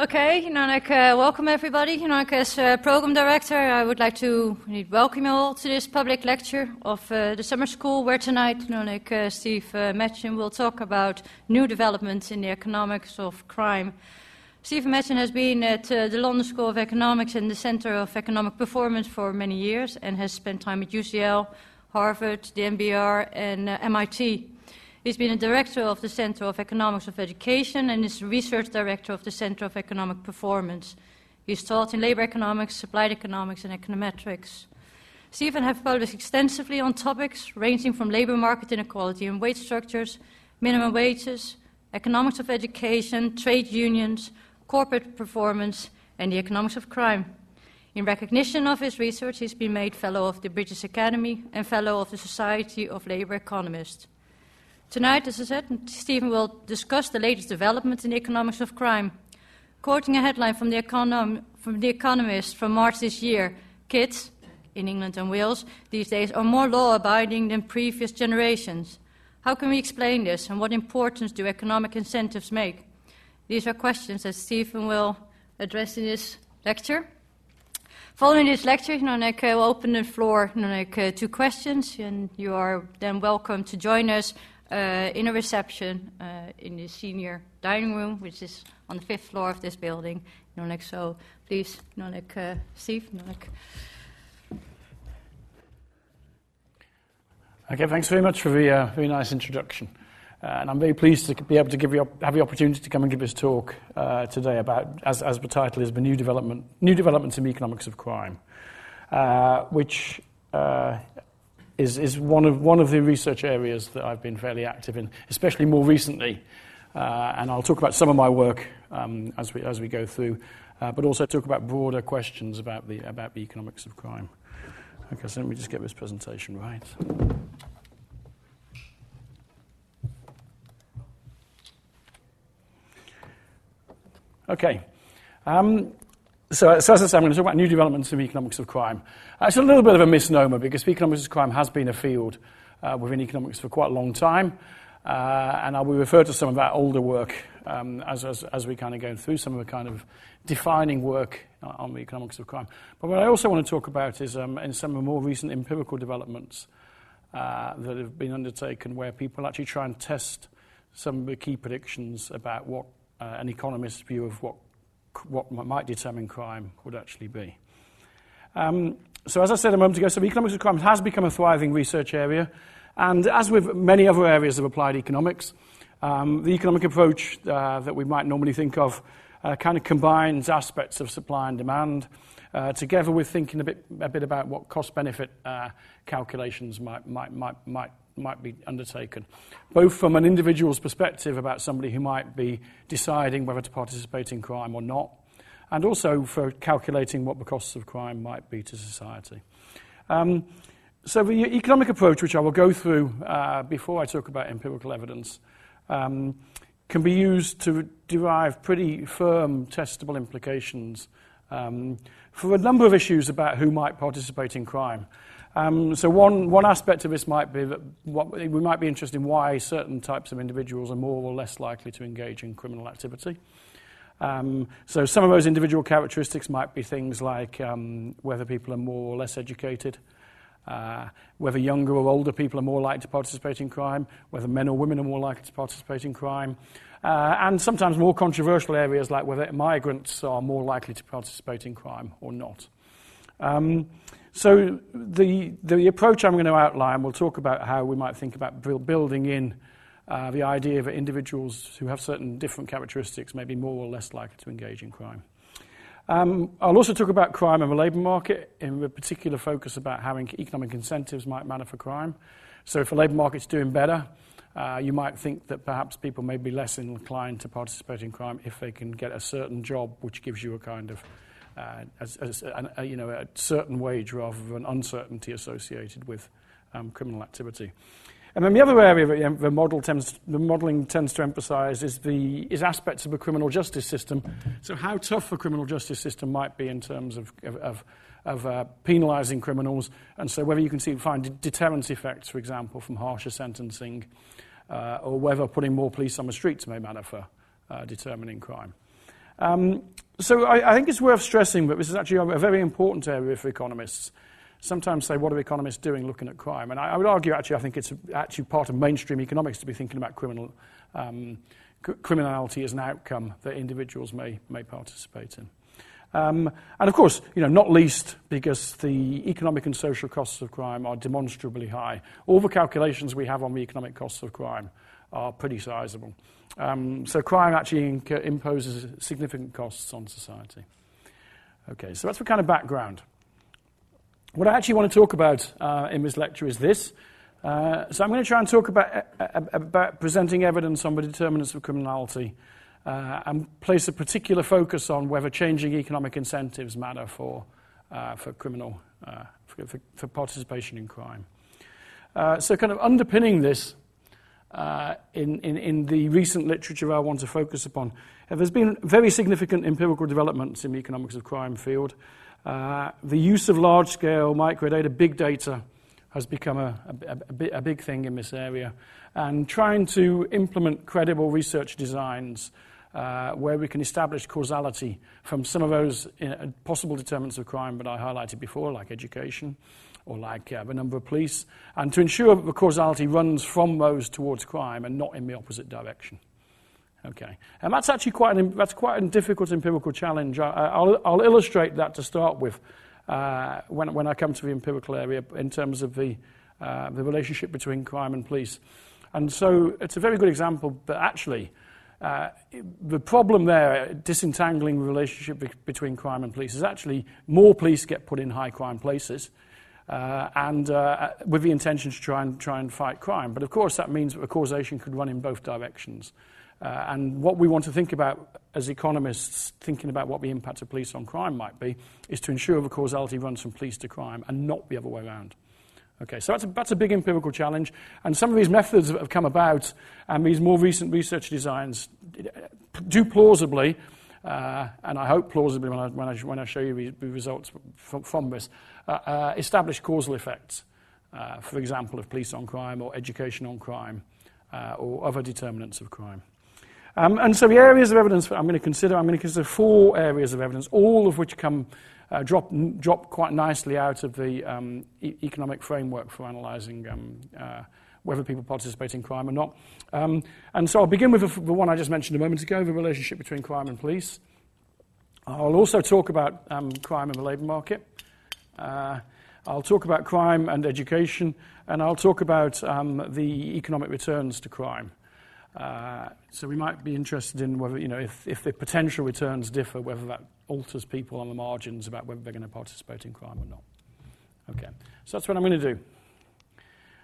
Okay, uh, welcome everybody. Know, as uh, program director, I would like to welcome you all to this public lecture of uh, the summer school, where tonight, uh, Steve uh, Machin will talk about new developments in the economics of crime. Steve Machin has been at uh, the London School of Economics and the Center of Economic Performance for many years, and has spent time at UCL, Harvard, the NBER, and MIT. He's been a director of the Center of Economics of Education and is research director of the Center of Economic Performance. He's taught in labor economics, applied economics, and econometrics. Stephen has published extensively on topics ranging from labor market inequality and wage structures, minimum wages, economics of education, trade unions, corporate performance, and the economics of crime. In recognition of his research, he's been made Fellow of the British Academy and Fellow of the Society of Labour Economists. Tonight, as I said, Stephen will discuss the latest developments in the economics of crime. Quoting a headline from the, Econom- from the Economist from March this year kids in England and Wales these days are more law abiding than previous generations. How can we explain this, and what importance do economic incentives make? These are questions that Stephen will address in this lecture. Following this lecture, you know, Nick, will open the floor you know, uh, to questions, and you are then welcome to join us uh, in a reception uh, in the senior dining room, which is on the fifth floor of this building. Like, so please, like, uh, Steve, like. Okay, thanks very much for the uh, very nice introduction. Uh, and I'm very pleased to be able to give you, have the opportunity to come and give this talk uh, today about, as, as the title is, the new development, new developments in the economics of crime, which is, is one, of, one of the research areas that I've been fairly active in, especially more recently. Uh, and I'll talk about some of my work um, as, we, as we go through, uh, but also talk about broader questions about the, about the economics of crime. Okay, so let me just get this presentation right. Okay. Um, so, so, as I said, I'm going to talk about new developments in economics of crime. Uh, it's a little bit of a misnomer because economics of crime has been a field uh, within economics for quite a long time. Uh, and I will refer to some of that older work um, as, as, as, we kind of go through some of the kind of defining work on the economics of crime. But what I also want to talk about is um, in some of the more recent empirical developments uh, that have been undertaken where people actually try and test some of the key predictions about what uh, an economist's view of what what might determine crime would actually be. Um, so, as I said a moment ago, so economics of crime has become a thriving research area. And as with many other areas of applied economics, um, the economic approach uh, that we might normally think of uh, kind of combines aspects of supply and demand uh, together with thinking a bit, a bit about what cost benefit uh, calculations might, might, might, might might be undertaken, both from an individual's perspective about somebody who might be deciding whether to participate in crime or not, and also for calculating what the costs of crime might be to society. Um, so, the economic approach, which I will go through uh, before I talk about empirical evidence, um, can be used to derive pretty firm, testable implications um, for a number of issues about who might participate in crime. Um, so one, one aspect of this might be that what, we might be interested in why certain types of individuals are more or less likely to engage in criminal activity. Um, so some of those individual characteristics might be things like um, whether people are more or less educated, uh, whether younger or older people are more likely to participate in crime, whether men or women are more likely to participate in crime, uh, and sometimes more controversial areas like whether migrants are more likely to participate in crime or not. Um, so the, the approach I'm going to outline we'll talk about how we might think about building in uh, the idea that individuals who have certain different characteristics may be more or less likely to engage in crime. Um, I'll also talk about crime and the labour market, in a particular focus about how economic incentives might matter for crime. So if the labour market's doing better, uh, you might think that perhaps people may be less inclined to participate in crime if they can get a certain job which gives you a kind of as, as a, a, you know, a certain wage rather than uncertainty associated with um, criminal activity. And then the other area that the, model tends, the modelling tends to emphasise is, the, is aspects of the criminal justice system. So how tough the criminal justice system might be in terms of, of, of, of uh, penalising criminals, and so whether you can see, find deterrence effects, for example, from harsher sentencing, uh, or whether putting more police on the streets may matter for uh, determining crime. Um, so I, I, think it's worth stressing that this is actually a very important area for economists. Sometimes say, what are economists doing looking at crime? And I, I would argue, actually, I think it's actually part of mainstream economics to be thinking about criminal, um, c- criminality as an outcome that individuals may, may participate in. Um, and of course, you know, not least because the economic and social costs of crime are demonstrably high. All the calculations we have on the economic costs of crime are pretty sizable. Um, so crime actually inc- imposes significant costs on society. Okay, so that's the kind of background. What I actually want to talk about uh, in this lecture is this. Uh, so I'm going to try and talk about, about presenting evidence on the determinants of criminality uh, and place a particular focus on whether changing economic incentives matter for, uh, for criminal, uh, for, for, participation in crime. So, kind of underpinning this in, in, in, the recent literature I want to focus upon, uh, there's been very significant empirical developments in the economics of crime field. the use of large scale microdata, big data, has become a, a, a, big thing in this area. And trying to implement credible research designs uh, where we can establish causality from some of those uh, possible determinants of crime that I highlighted before, like education or like uh, the number of police, and to ensure that the causality runs from those towards crime and not in the opposite direction. Okay, and that's actually quite an, that's quite a difficult empirical challenge. I, will I'll illustrate that to start with uh, when, when I come to the empirical area in terms of the, uh, the relationship between crime and police. And so it's a very good example but actually uh, the problem there, disentangling the relationship be- between crime and police, is actually more police get put in high crime places. Uh, and uh, with the intention to try and fight crime, but of course that means that the causation could run in both directions. Uh, and what we want to think about as economists, thinking about what the impact of police on crime might be, is to ensure the causality runs from police to crime and not the other way around. Okay, so that's a, big empirical challenge. And some of these methods have come about and these more recent research designs do plausibly, uh, and I hope plausibly when I, when I, when I show you the results from, from this, uh, uh, establish causal effects, uh, for example, of police on crime or education on crime uh, or other determinants of crime. Um, and so the areas of evidence that I'm going to consider, I'm going to consider four areas of evidence, all of which come uh, drop, drop quite nicely out of the um, e- economic framework for analysing um, uh, whether people participate in crime or not. Um, and so I'll begin with the, one I just mentioned a moment ago, the relationship between crime and police. I'll also talk about um, crime in the labour market. Uh, I'll talk about crime and education, and I'll talk about um, the economic returns to crime. Uh, so we might be interested in whether, you know, if, if the potential returns differ, whether that alters people on the margins about whether they're going to participate in crime or not. Okay, so that's what I'm going to do.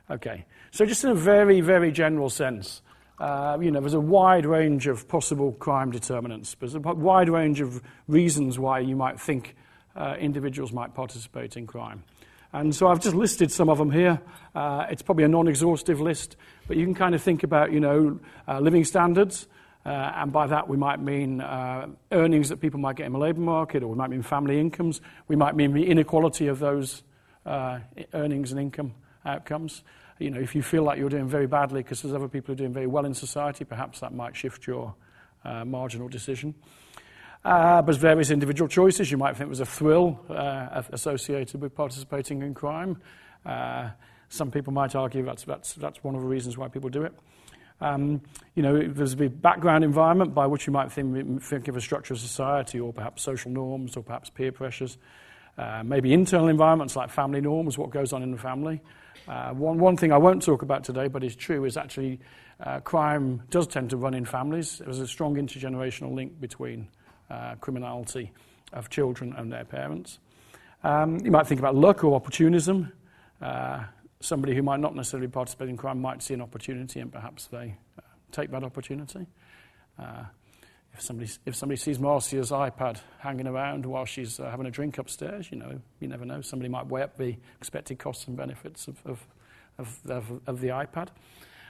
Okay, so just in a very, very general sense, uh, you know, there's a wide range of possible crime determinants. There's a wide range of reasons why you might think uh, individuals might participate in crime. And so I've just listed some of them here. Uh, it's probably a non-exhaustive list, but you can kind of think about, you know, uh, living standards, uh, and by that, we might mean uh, earnings that people might get in the labour market, or we might mean family incomes. We might mean the inequality of those earnings and income outcomes. You know, if you feel like you're doing very badly because there's other people who are doing very well in society, perhaps that might shift your uh, marginal decision. Uh, there's various individual choices. You might think there's a thrill uh, associated with participating in crime. Uh, some people might argue that's, that's, that's one of the reasons why people do it. Um, you know, there's the background environment by which you might think, think of a structure of society or perhaps social norms or perhaps peer pressures. Uh, maybe internal environments like family norms, what goes on in the family. Uh, one, one thing I won't talk about today, but is true, is actually uh, crime does tend to run in families. There's a strong intergenerational link between uh, criminality of children and their parents. Um, you might think about luck or opportunism. Uh, somebody who might not necessarily participate in crime might see an opportunity and perhaps they uh, take that opportunity. If somebody, if somebody sees Marcia's iPad hanging around while she's uh, having a drink upstairs, you know, you never know. Somebody might weigh up the expected costs and benefits of, of, of, of, of the iPad.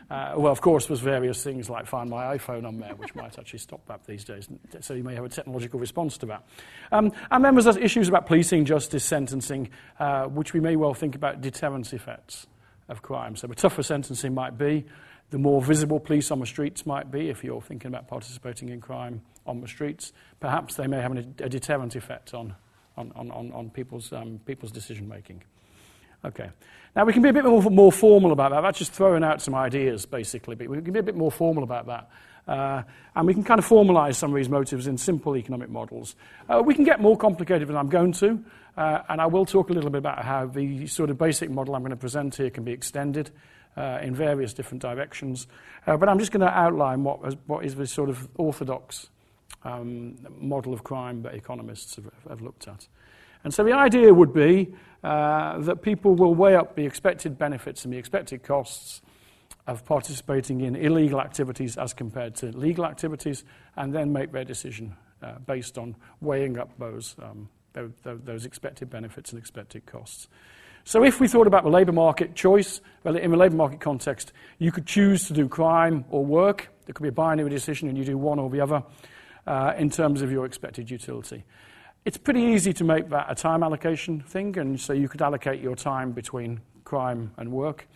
Uh, well, of course, there's various things like Find My iPhone on there, which might actually stop that these days. So you may have a technological response to that. Um, and then there's issues about policing, justice, sentencing, uh, which we may well think about deterrence effects of crime. So the tougher sentencing might be, the more visible police on the streets might be, if you're thinking about participating in crime, on the streets, perhaps they may have a deterrent effect on, on, on, on people's, um, people's decision making. Okay. Now, we can be a bit more, more formal about that. That's just throwing out some ideas, basically, but we can be a bit more formal about that. Uh, and we can kind of formalize some of these motives in simple economic models. Uh, we can get more complicated than I'm going to, uh, and I will talk a little bit about how the sort of basic model I'm going to present here can be extended uh, in various different directions. Uh, but I'm just going to outline what what is the sort of orthodox um, model of crime that economists have, have, looked at. And so the idea would be uh, that people will weigh up the expected benefits and the expected costs of participating in illegal activities as compared to legal activities, and then make their decision uh, based on weighing up those, um, those, those expected benefits and expected costs. So, if we thought about the labour market choice, well, in the labour market context, you could choose to do crime or work. There could be a binary decision, and you do one or the other uh, in terms of your expected utility. It's pretty easy to make that a time allocation thing, and so you could allocate your time between crime and work.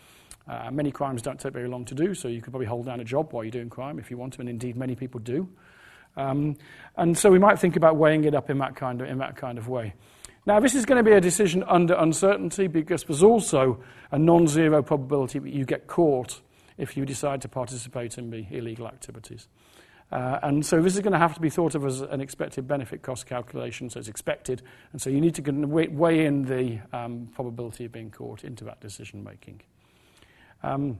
Uh, many crimes don't take very long to do, so you could probably hold down a job while you're doing crime if you want to, and indeed many people do. Um, and so we might think about weighing it up in that kind of, in that kind of way. Now, this is going to be a decision under uncertainty because there's also a non zero probability that you get caught if you decide to participate in the illegal activities. Uh, and so this is going to have to be thought of as an expected benefit cost calculation, so it's expected. And so you need to weigh in the um, probability of being caught into that decision making. Um,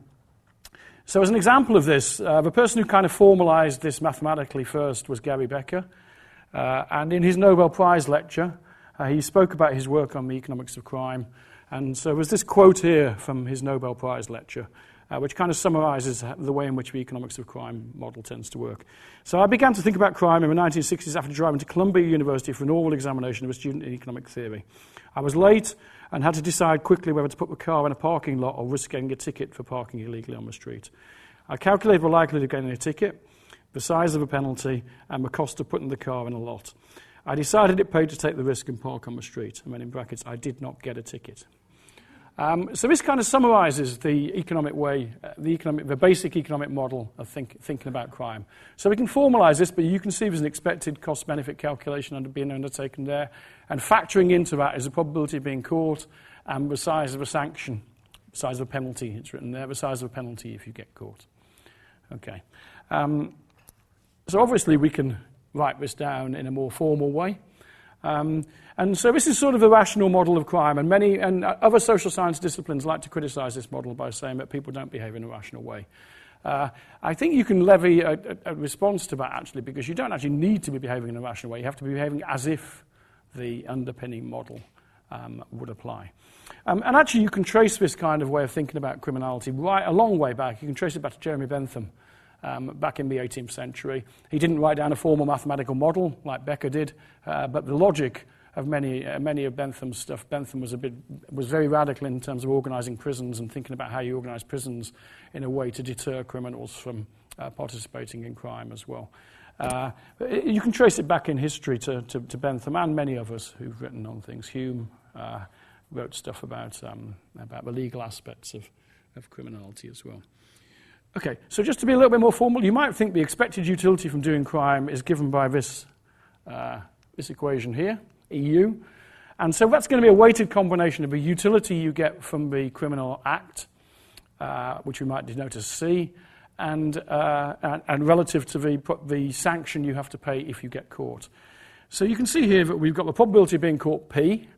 so, as an example of this, uh, the person who kind of formalized this mathematically first was Gary Becker. Uh, and in his Nobel Prize lecture, uh, he spoke about his work on the economics of crime. And so, there's this quote here from his Nobel Prize lecture, uh, which kind of summarizes the way in which the economics of crime model tends to work. So, I began to think about crime in the 1960s after driving to Columbia University for an oral examination of a student in economic theory. I was late and had to decide quickly whether to put the car in a parking lot or risk getting a ticket for parking illegally on the street. I calculated the likelihood of getting a ticket, the size of the penalty, and the cost of putting the car in a lot. I decided it paid to take the risk and park on the street. I mean, in brackets, I did not get a ticket. Um, so this kind of summarizes the economic way, uh, the, economic, the basic economic model of think, thinking about crime. So we can formalize this, but you can see there's an expected cost-benefit calculation under, being undertaken there, and factoring into that is the probability of being caught and the size of a sanction, size of a penalty, it's written there, the size of a penalty if you get caught. Okay. Um, so obviously we can write this down in a more formal way. Um, and so this is sort of a rational model of crime, and many and other social science disciplines like to criticize this model by saying that people don't behave in a rational way. Uh, I think you can levy a, a, a, response to that actually, because you don't actually need to be behaving in a rational way. You have to be behaving as if the underpinning model um, would apply. Um, and actually, you can trace this kind of way of thinking about criminality right a long way back. You can trace it back to Jeremy Bentham um, back in the 18th century. He didn't write down a formal mathematical model like Becker did, uh, but the logic of many, uh, many of Bentham's stuff. Bentham was, a bit, was very radical in terms of organizing prisons and thinking about how you organize prisons in a way to deter criminals from uh, participating in crime as well. Uh, you can trace it back in history to, to, to, Bentham and many others who've written on things. Hume uh, wrote stuff about, um, about the legal aspects of, of criminality as well. Okay, so just to be a little bit more formal, you might think the expected utility from doing crime is given by this, uh, this equation here, EU. And so that's going to be a weighted combination of the utility you get from the criminal act, uh, which we might denote as C, and, uh, and, and, relative to the, the sanction you have to pay if you get caught. So you can see here that we've got the probability of being caught P.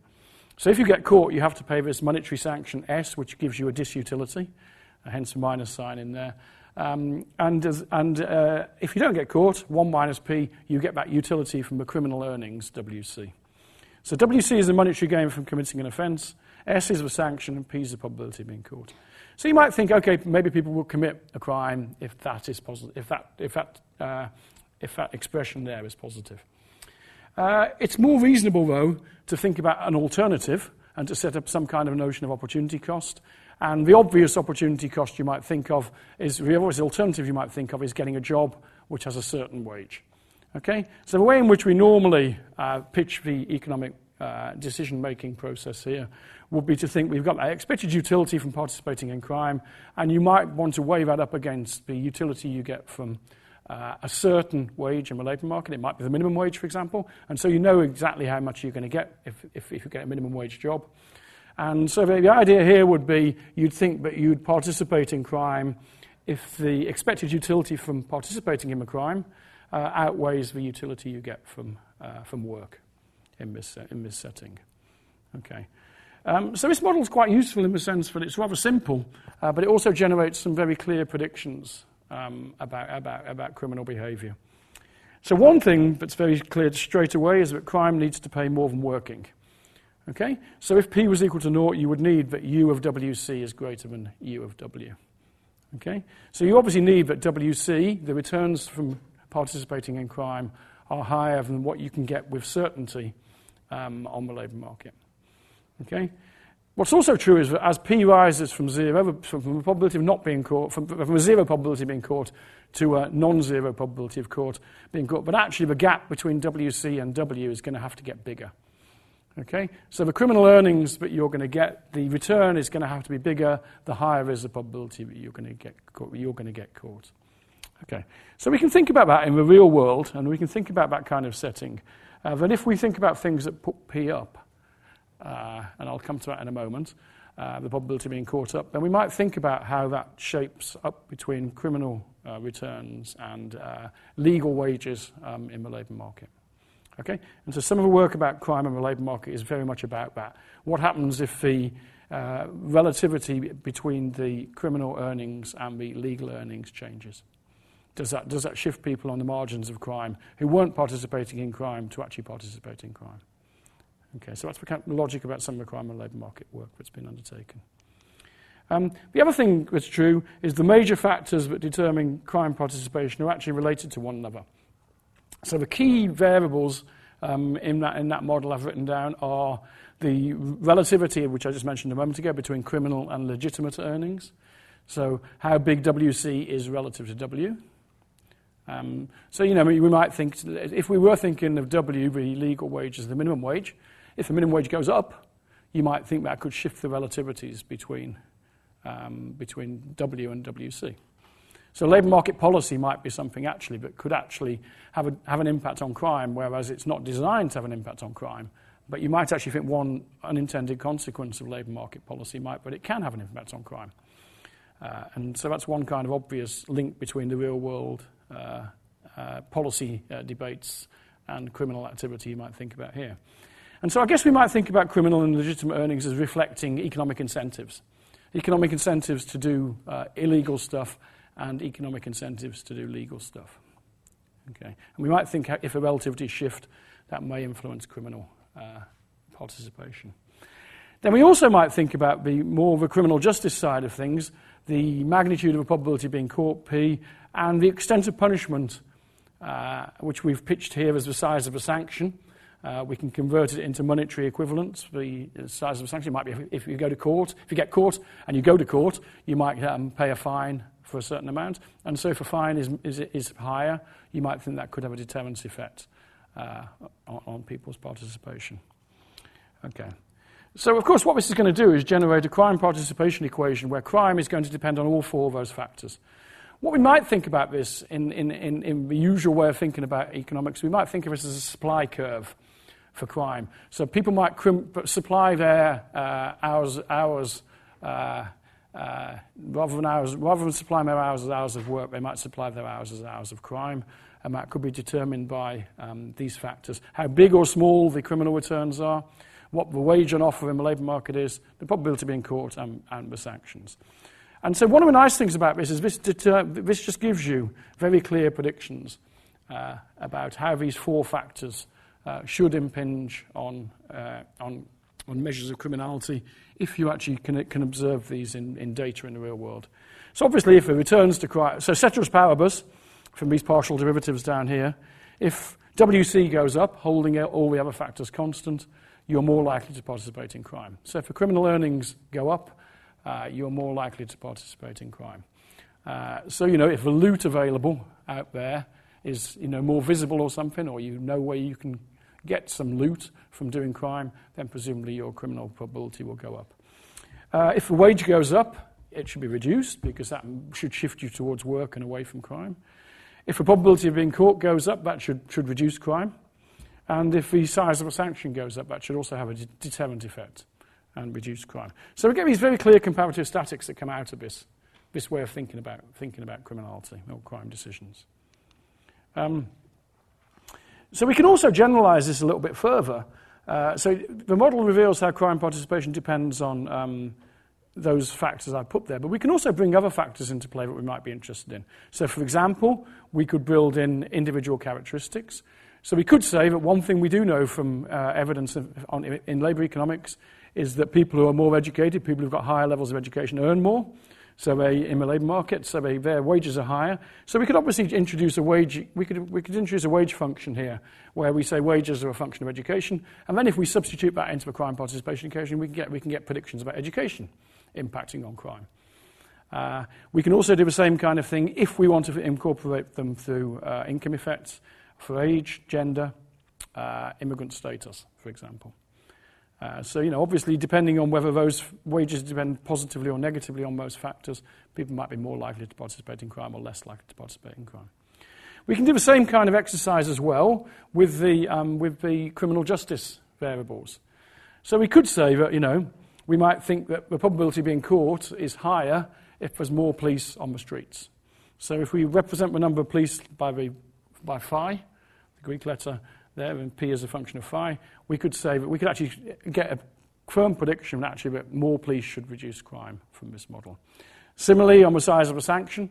So if you get caught, you have to pay this monetary sanction S, which gives you a disutility hence a minus sign in there. Um, and and uh, if you don't get caught, 1 minus P, you get that utility from the criminal earnings, WC. So WC is the monetary gain from committing an offence, S is the sanction, and P is the probability of being caught. So you might think, okay, maybe people will commit a crime if that is positive, if that, if that, uh, if that expression there is positive. Uh, it's more reasonable, though, to think about an alternative and to set up some kind of notion of opportunity cost. And the obvious opportunity cost you might think of is the obvious alternative you might think of is getting a job which has a certain wage. Okay? So the way in which we normally uh, pitch the economic uh, decision-making process here would be to think we've got that expected utility from participating in crime, and you might want to weigh that up against the utility you get from uh, a certain wage in the labour market. It might be the minimum wage, for example, and so you know exactly how much you're going to get if, if, if you get a minimum wage job. And so the, idea here would be you'd think that you'd participate in crime if the expected utility from participating in a crime uh, outweighs the utility you get from, uh, from work in this, uh, in this setting. Okay. Um, so this model is quite useful in the sense that it's rather simple, uh, but it also generates some very clear predictions um, about, about, about criminal behaviour. So one thing that's very clear straight away is that crime needs to pay more than working. Okay? So if P was equal to naught, you would need that U of WC is greater than U of W. Okay? So you obviously need that WC, the returns from participating in crime, are higher than what you can get with certainty um, on the labour market. Okay? What's also true is that as P rises from zero, from a probability of not being caught, from, from a zero probability of being caught to a non-zero probability of caught, being caught, but actually the gap between WC and W is going to have to get bigger. Okay? So the criminal earnings that you're going to get, the return is going to have to be bigger, the higher is the probability that you're going to get caught. You're going to get caught. Okay. So we can think about that in the real world, and we can think about that kind of setting. Uh, that if we think about things that put P up, uh, and I'll come to that in a moment, uh, the probability of being caught up, then we might think about how that shapes up between criminal uh, returns and uh, legal wages um, in the labour market. Okay? And so some of the work about crime and the labour market is very much about that. What happens if the uh, relativity between the criminal earnings and the legal earnings changes? Does that, does that shift people on the margins of crime who weren't participating in crime to actually participate in crime? Okay, so that's the kind of logic about some of the crime and labour market work that's been undertaken. Um, the other thing that's true is the major factors that determine crime participation are actually related to one another. So the key variables um, in, that, in that model I've written down are the relativity, which I just mentioned a moment ago, between criminal and legitimate earnings. So how big WC is relative to W. Um, so, you know, we might think, if we were thinking of W, the legal wage as the minimum wage, if the minimum wage goes up, you might think that could shift the relativities between, um, between W and WC. So labour market policy might be something actually that could actually have, a, have an impact on crime, whereas it's not designed to have an impact on crime. But you might actually think one unintended consequence of labour market policy might, but it can have an impact on crime. Uh, and so that's one kind of obvious link between the real world uh, uh, policy uh, debates and criminal activity you might think about here. And so I guess we might think about criminal and legitimate earnings as reflecting economic incentives. Economic incentives to do uh, illegal stuff and economic incentives to do legal stuff. Okay. And we might think if a relativity shift, that may influence criminal uh, participation. Then we also might think about the more the criminal justice side of things, the magnitude of a probability of being caught, P, and the extent of punishment, uh, which we've pitched here as the size of a sanction. Uh, we can convert it into monetary equivalents. The size of a sanction might be if, if, you go to court. If you get caught and you go to court, you might um, pay a fine for a certain amount. And so if a fine is, is, is higher, you might think that could have a deterrence effect uh, on, on people's participation. Okay. So, of course, what this is going to do is generate a crime participation equation where crime is going to depend on all four of those factors. What we might think about this in, in, in, in the usual way of thinking about economics, we might think of this as a supply curve for crime. So people might supply their uh, hours, hours uh, uh, rather, than hours, rather than supplying their hours as hours of work, they might supply their hours as hours of crime. And that could be determined by um, these factors how big or small the criminal returns are, what the wage on offer in the labour market is, the probability of being caught, and, and the sanctions. And so, one of the nice things about this is this, deter- this just gives you very clear predictions uh, about how these four factors uh, should impinge on, uh, on, on measures of criminality if you actually can, can observe these in, in data in the real world. So obviously, if it returns to crime, so ceteris paribus, from these partial derivatives down here, if WC goes up, holding all the other factors constant, you're more likely to participate in crime. So if criminal earnings go up, uh, you're more likely to participate in crime. Uh, so, you know, if the loot available out there is, you know, more visible or something, or you know where you can get some loot from doing crime, then presumably your criminal probability will go up. Uh, if the wage goes up, it should be reduced because that should shift you towards work and away from crime. If the probability of being caught goes up, that should, should reduce crime. And if the size of a sanction goes up, that should also have a deterrent effect and reduce crime. So we get these very clear comparative statics that come out of this, this way of thinking about, thinking about criminality or crime decisions. Um, so we can also generalize this a little bit further. Uh, so the model reveals how crime participation depends on um, those factors I put there, but we can also bring other factors into play that we might be interested in. So, for example, we could build in individual characteristics. So we could say that one thing we do know from uh, evidence of, on, in labour economics is that people who are more educated, people who've got higher levels of education, earn more. So in the labour market, so their wages are higher. So we could obviously introduce a wage, we could, we could introduce a wage function here, where we say wages are a function of education, and then if we substitute that into the crime participation equation, we can get, we can get predictions about education impacting on crime. Uh, we can also do the same kind of thing if we want to incorporate them through uh, income effects for age, gender, uh, immigrant status, for example. Uh, so, you know, obviously, depending on whether those wages depend positively or negatively on those factors, people might be more likely to participate in crime or less likely to participate in crime. We can do the same kind of exercise as well with the, um, with the criminal justice variables. So we could say that, you know, we might think that the probability of being caught is higher if there's more police on the streets. So if we represent the number of police by, the, by phi, the Greek letter there, and p is a function of phi, we could say that we could actually get a firm prediction actually that more police should reduce crime from this model. Similarly, on the size of a sanction,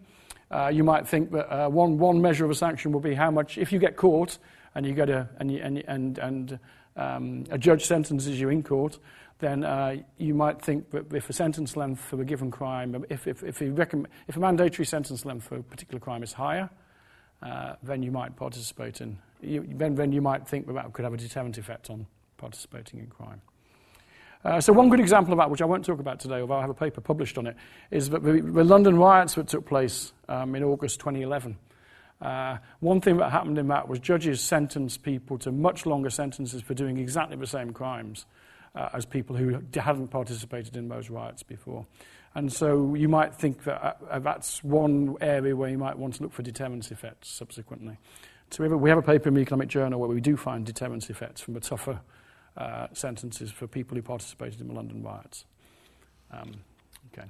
uh, you might think that uh, one, one measure of a sanction will be how much, if you get caught and you get a, and, and, and, and um, a judge sentences you in court, then uh, you might think that if a sentence length for a given crime, if, if, if, if a mandatory sentence length for a particular crime is higher, uh, then you might participate in, you, then, then you might think that could have a deterrent effect on participating in crime. Uh, so one good example of that, which I won't talk about today, although I have a paper published on it, is that the, the London riots that took place um, in August 2011. Uh, one thing that happened in that was judges sentenced people to much longer sentences for doing exactly the same crimes uh, as people who hadn't participated in those riots before. And so you might think that uh, that's one area where you might want to look for deterrence effects subsequently. So we have, a, we have a paper in the Economic Journal where we do find deterrence effects from the tougher uh, sentences for people who participated in the London riots. Um, okay.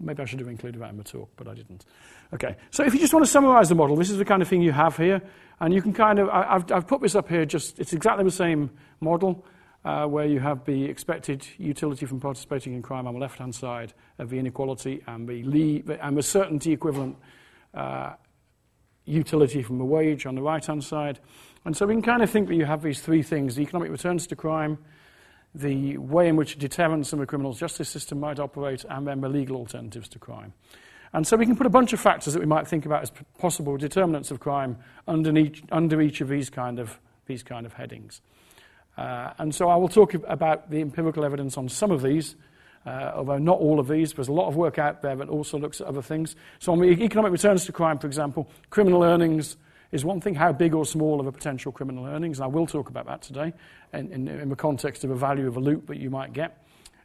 Maybe I should have included that in the talk, but I didn't. Okay, so if you just want to summarize the model, this is the kind of thing you have here. And you can kind of, I, have I've put this up here just, it's exactly the same model where you have the expected utility from participating in crime on the left-hand side of the inequality and the, and the certainty equivalent uh, utility from the wage on the right-hand side. And so we can kind of think that you have these three things, the economic returns to crime, the way in which deterrence in the criminal justice system might operate, and then the legal alternatives to crime. And so we can put a bunch of factors that we might think about as possible determinants of crime under each, under each of these kind of, these kind of headings. Uh, and so I will talk about the empirical evidence on some of these, uh, although not all of these. There's a lot of work out there that also looks at other things. So on the economic returns to crime, for example, criminal earnings is one thing, how big or small are the potential criminal earnings, and I will talk about that today in, in, in the context of the value of a loop that you might get.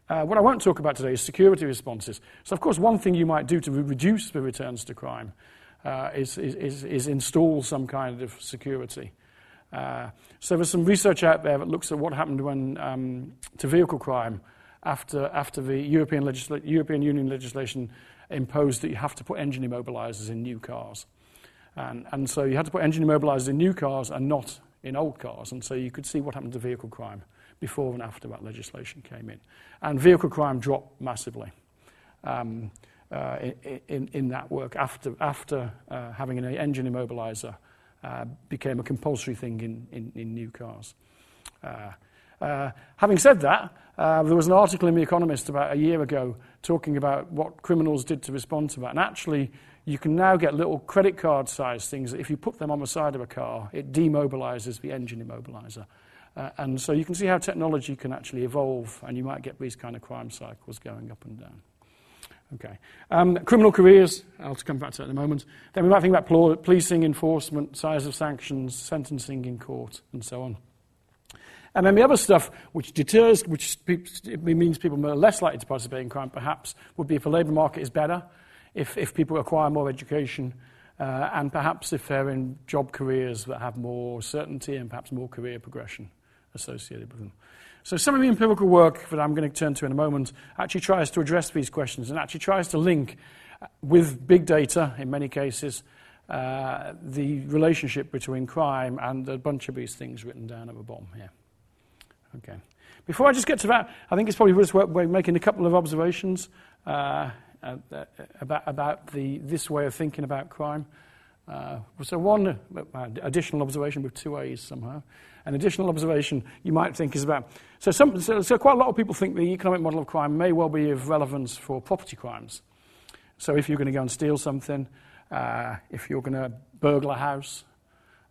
Uh, what I won't talk about today is security responses. So, of course, one thing you might do to re- reduce the returns to crime uh, is, is, is, install some kind of security. Uh, so there's some research out there that looks at what happened when um, to vehicle crime after, after the European, legisla- European Union legislation imposed that you have to put engine immobilizers in new cars. And, and so you had to put engine immobilizers in new cars and not in old cars. And so you could see what happened to vehicle crime before and after that legislation came in. And vehicle crime dropped massively um, uh, in, in, that work after, after uh, having an engine immobilizer became a compulsory thing in, in, in new cars. Uh, uh, having said that, uh, there was an article in The Economist about a year ago talking about what criminals did to respond to that. And actually, you can now get little credit card sized things that if you put them on the side of a car, it demobilizes the engine immobilizer. Uh, and so you can see how technology can actually evolve, and you might get these kind of crime cycles going up and down. Okay. Um, criminal careers, I'll come back to that in a moment. Then we might think about policing, enforcement, size of sanctions, sentencing in court, and so on. And then the other stuff which deters, which means people are less likely to participate in crime, perhaps, would be if the labour market is better, if, if people acquire more education, uh, and perhaps if they're in job careers that have more certainty and perhaps more career progression associated with them. So some of the empirical work that I'm going to turn to in a moment actually tries to address these questions and actually tries to link uh, with big data, in many cases, uh, the relationship between crime and a bunch of these things written down at the bottom here. Okay. Before I just get to that, I think it's probably worth making a couple of observations uh, uh, about, about the, this way of thinking about crime. Uh, so one uh, additional observation with two A's somehow. An additional observation you might think is about, so, some, so, so quite a lot of people think the economic model of crime may well be of relevance for property crimes. So if you're going to go and steal something, uh, if you're going to burglar a house,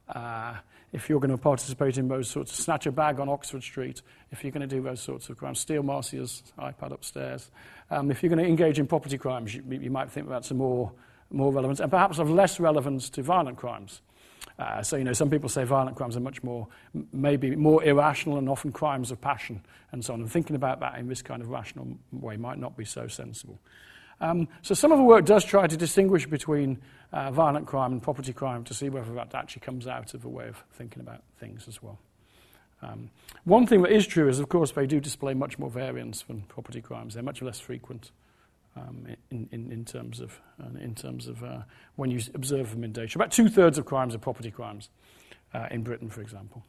uh, if you're going to participate in those sorts of snatch a bag on Oxford Street, if you're going to do those sorts of crimes, steal Marcia's iPad upstairs, um, if you're going to engage in property crimes, you, you might think that's a more, more relevance, and perhaps of less relevance to violent crimes. Uh, so, you know, some people say violent crimes are much more, maybe more irrational and often crimes of passion and so on. And thinking about that in this kind of rational way might not be so sensible. Um, so some of the work does try to distinguish between uh, violent crime and property crime to see whether that actually comes out of a way of thinking about things as well. Um, one thing that is true is, of course, they do display much more variance than property crimes. They're much less frequent in, in, terms of, uh, in terms of uh, when you observe them in data. About two thirds of crimes are property crimes uh, in Britain, for example.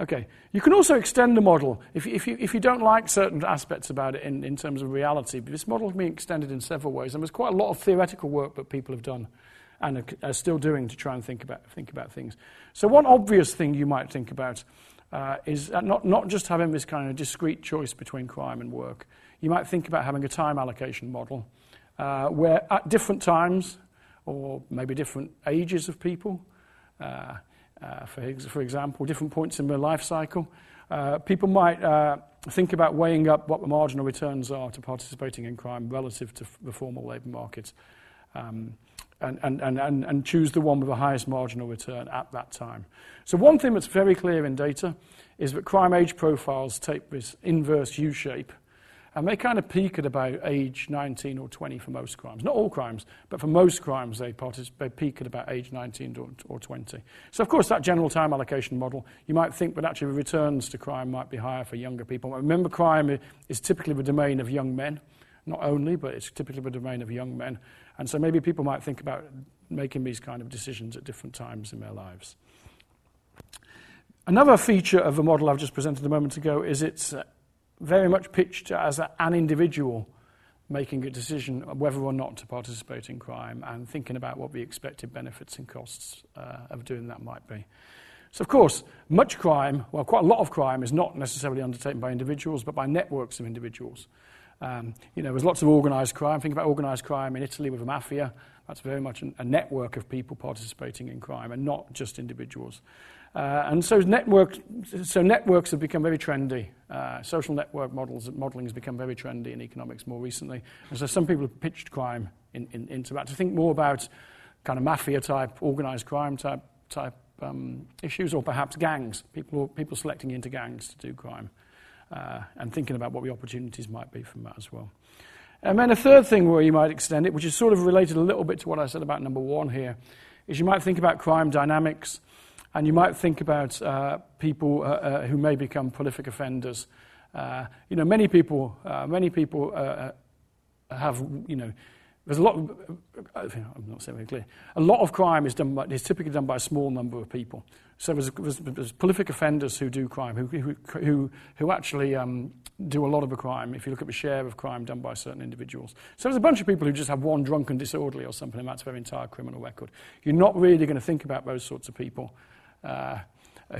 Okay, you can also extend the model if, if, you, if you don't like certain aspects about it in, in terms of reality. This model can be extended in several ways, and there's quite a lot of theoretical work that people have done and are, are still doing to try and think about, think about things. So, one obvious thing you might think about uh, is not, not just having this kind of discrete choice between crime and work. You might think about having a time allocation model uh, where at different times, or maybe different ages of people, uh, uh, for, for example, different points in their life cycle. Uh, people might uh, think about weighing up what the marginal returns are to participating in crime relative to the formal labour market um, and, and, and, and choose the one with the highest marginal return at that time. So, one thing that's very clear in data is that crime age profiles take this inverse U shape and they kind of peak at about age 19 or 20 for most crimes. Not all crimes, but for most crimes, they, they peak at about age 19 or, or 20. So, of course, that general time allocation model, you might think that actually the returns to crime might be higher for younger people. Remember, crime is typically the domain of young men. Not only, but it's typically the domain of young men. And so maybe people might think about making these kind of decisions at different times in their lives. Another feature of the model I've just presented a moment ago is its very much pitched as a, an individual making a decision whether or not to participate in crime and thinking about what the expected benefits and costs uh, of doing that might be. So, of course, much crime, well, quite a lot of crime is not necessarily undertaken by individuals, but by networks of individuals. Um, you know, there's lots of organised crime. Think about organised crime in Italy with the mafia. That's very much an, a network of people participating in crime and not just individuals. Uh, and so, network, so networks have become very trendy. Uh, social network models, modeling has become very trendy in economics more recently. And so some people have pitched crime in, in, into that to think more about kind of mafia type, organized crime type, type um, issues, or perhaps gangs, people, people selecting into gangs to do crime, uh, and thinking about what the opportunities might be from that as well. And then a third thing where you might extend it, which is sort of related a little bit to what I said about number one here, is you might think about crime dynamics and you might think about uh, people uh, uh, who may become prolific offenders. Uh, you know, many people, uh, many people have, you know, there's a lot. Of, I'm not saying very clear. A lot of crime is done by, is typically done by a small number of people. So there's, there's, there's prolific offenders who do crime, who, who, who, who actually um, do a lot of the crime. If you look at the share of crime done by certain individuals, so there's a bunch of people who just have one drunken disorderly or something, and that's their entire criminal record. You're not really going to think about those sorts of people uh,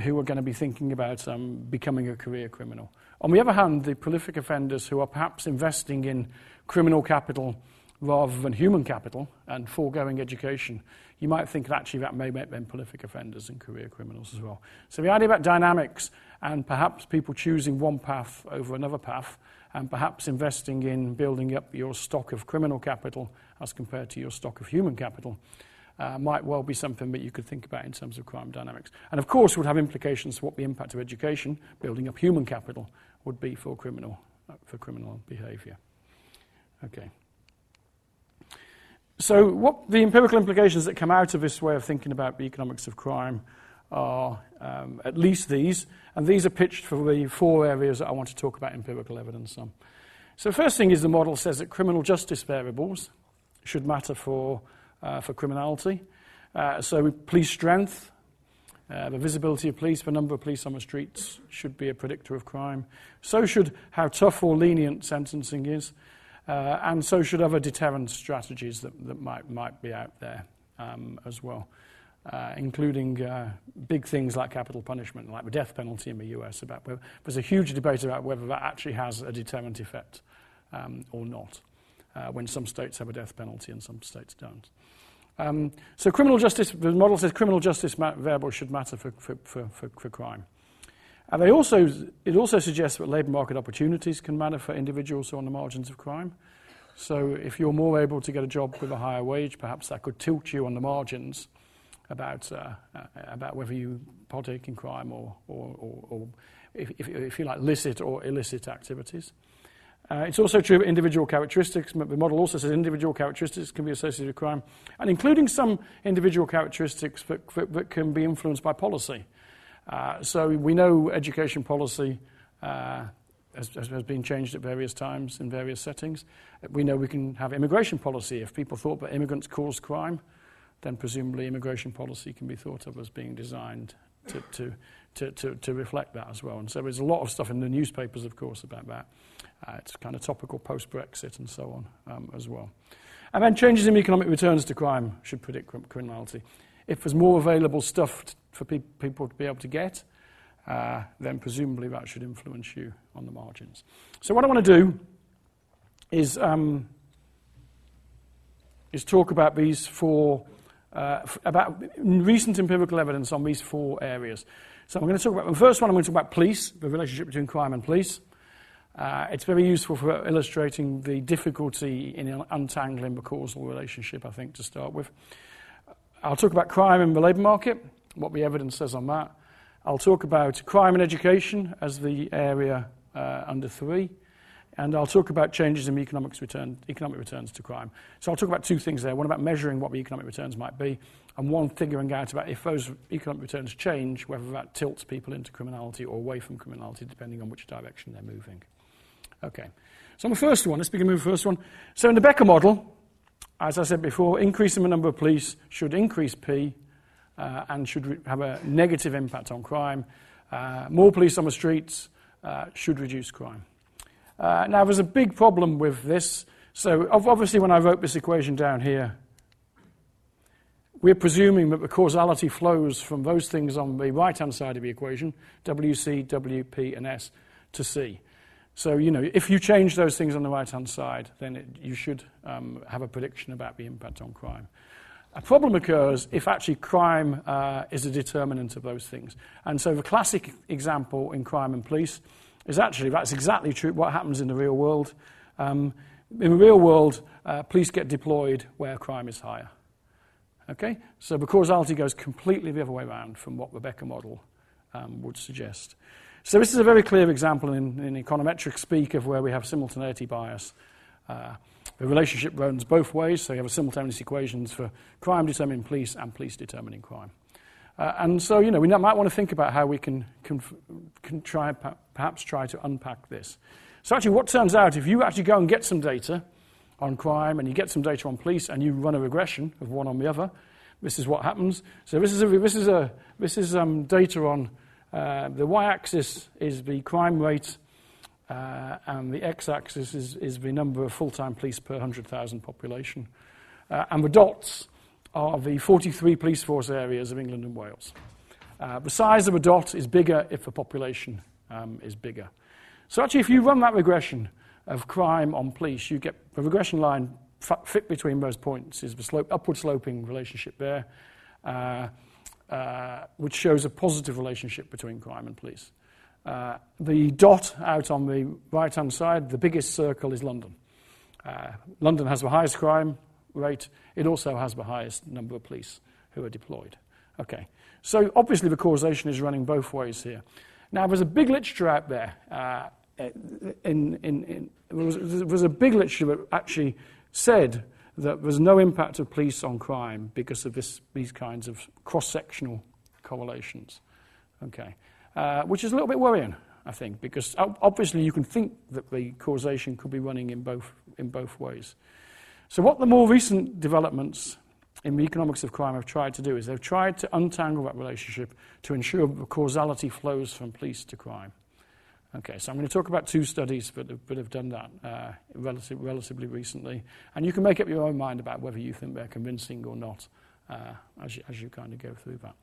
who are going to be thinking about um, becoming a career criminal. On the other hand, the prolific offenders who are perhaps investing in criminal capital rather than human capital and foregoing education, you might think that actually that may make them prolific offenders and career criminals as well. So the idea about dynamics and perhaps people choosing one path over another path and perhaps investing in building up your stock of criminal capital as compared to your stock of human capital uh, might well be something that you could think about in terms of crime dynamics. And of course, would have implications for what the impact of education, building up human capital, would be for criminal, uh, for criminal behaviour. Okay. so, what the empirical implications that come out of this way of thinking about the economics of crime are um, at least these, and these are pitched for the four areas that I want to talk about empirical evidence on. So, first thing is the model says that criminal justice variables should matter for, for criminality. Uh, so, police strength, uh, the visibility of police, the number of police on the streets should be a predictor of crime. So should how tough or lenient sentencing is. Uh, and so should other deterrent strategies that, that might, might be out there um, as well, uh, including uh, big things like capital punishment, like the death penalty in the US. About whether, there's a huge debate about whether that actually has a deterrent effect um, or not, uh, when some states have a death penalty and some states don't. Um, so criminal justice, the model says criminal justice variables should matter for, for, for, for, for crime. And they also, it also suggests that labour market opportunities can matter for individuals who are on the margins of crime. So if you're more able to get a job with a higher wage, perhaps that could tilt you on the margins about, uh, uh, about whether you partake in crime or, or, or, or if, if, if, you like, licit or illicit activities. Uh, it's also true that individual characteristics, the model also says individual characteristics can be associated with crime, and including some individual characteristics that, that, that can be influenced by policy. Uh, so we know education policy uh, has, has, been changed at various times in various settings. We know we can have immigration policy. If people thought that immigrants cause crime, then presumably immigration policy can be thought of as being designed to, to, to, to, to reflect that as well. And so there's a lot of stuff in the newspapers, of course, about that. Uh, it's kind of topical post-Brexit and so on um, as well. And then changes in economic returns to crime should predict criminality. If there's more available stuff for pe- people to be able to get, uh, then presumably that should influence you on the margins. So, what I want to do is, um, is talk about these four, about recent empirical evidence on these four areas. So, I'm going to talk about the first one, I'm going to talk about police, the relationship between crime and police. Uh, it's very useful for illustrating the difficulty in untangling the causal relationship, I think, to start with. I'll talk about crime in the labour market what the evidence says on that. I'll talk about crime and education as the area uh, under three. And I'll talk about changes in economics return, economic returns to crime. So I'll talk about two things there. One about measuring what the economic returns might be, and one figuring out about if those economic returns change, whether that tilts people into criminality or away from criminality, depending on which direction they're moving. Okay. So on the first one, let's begin with the first one. So in the Becker model, as I said before, increasing the number of police should increase P, uh, and should re- have a negative impact on crime. Uh, more police on the streets uh, should reduce crime. Uh, now, there's a big problem with this. So, obviously, when I wrote this equation down here, we're presuming that the causality flows from those things on the right hand side of the equation, WC, WP, and S, to C. So, you know, if you change those things on the right hand side, then it, you should um, have a prediction about the impact on crime. A problem occurs if actually crime uh, is a determinant of those things. And so the classic example in crime and police is actually that's exactly true what happens in the real world. Um, in the real world, uh, police get deployed where crime is higher. Okay? So the causality goes completely the other way around from what Becker model um, would suggest. So this is a very clear example in, in econometric speak of where we have simultaneity bias. Uh, the relationship runs both ways, so you have a simultaneous equations for crime determining police and police determining crime. Uh, and so, you know, we might want to think about how we can, can, can try, perhaps try to unpack this. So, actually, what turns out, if you actually go and get some data on crime and you get some data on police and you run a regression of one on the other, this is what happens. So, this is, a, this is, a, this is um, data on uh, the y axis is the crime rate uh, and the x-axis is, is the number of full-time police per 100,000 population. Uh, and the dots are the 43 police force areas of England and Wales. Uh, the size of a dot is bigger if the population um, is bigger. So actually, if you run that regression of crime on police, you get the regression line fit between those points is the slope, upward sloping relationship there, uh, uh, which shows a positive relationship between crime and police. Uh, the dot out on the right hand side, the biggest circle is London. Uh, London has the highest crime rate. It also has the highest number of police who are deployed. Okay, so obviously the causation is running both ways here. Now, there's a big literature out there. Uh, in, in, in, there, was, there was a big literature that actually said that there's no impact of police on crime because of this, these kinds of cross-sectional correlations. Okay, uh, which is a little bit worrying, I think, because obviously you can think that the causation could be running in both in both ways. So what the more recent developments in the economics of crime have tried to do is they've tried to untangle that relationship to ensure that causality flows from police to crime. Okay, so I'm going to talk about two studies that have, that have done that uh, relative, relatively recently, and you can make up your own mind about whether you think they're convincing or not uh, as, you, as you kind of go through that.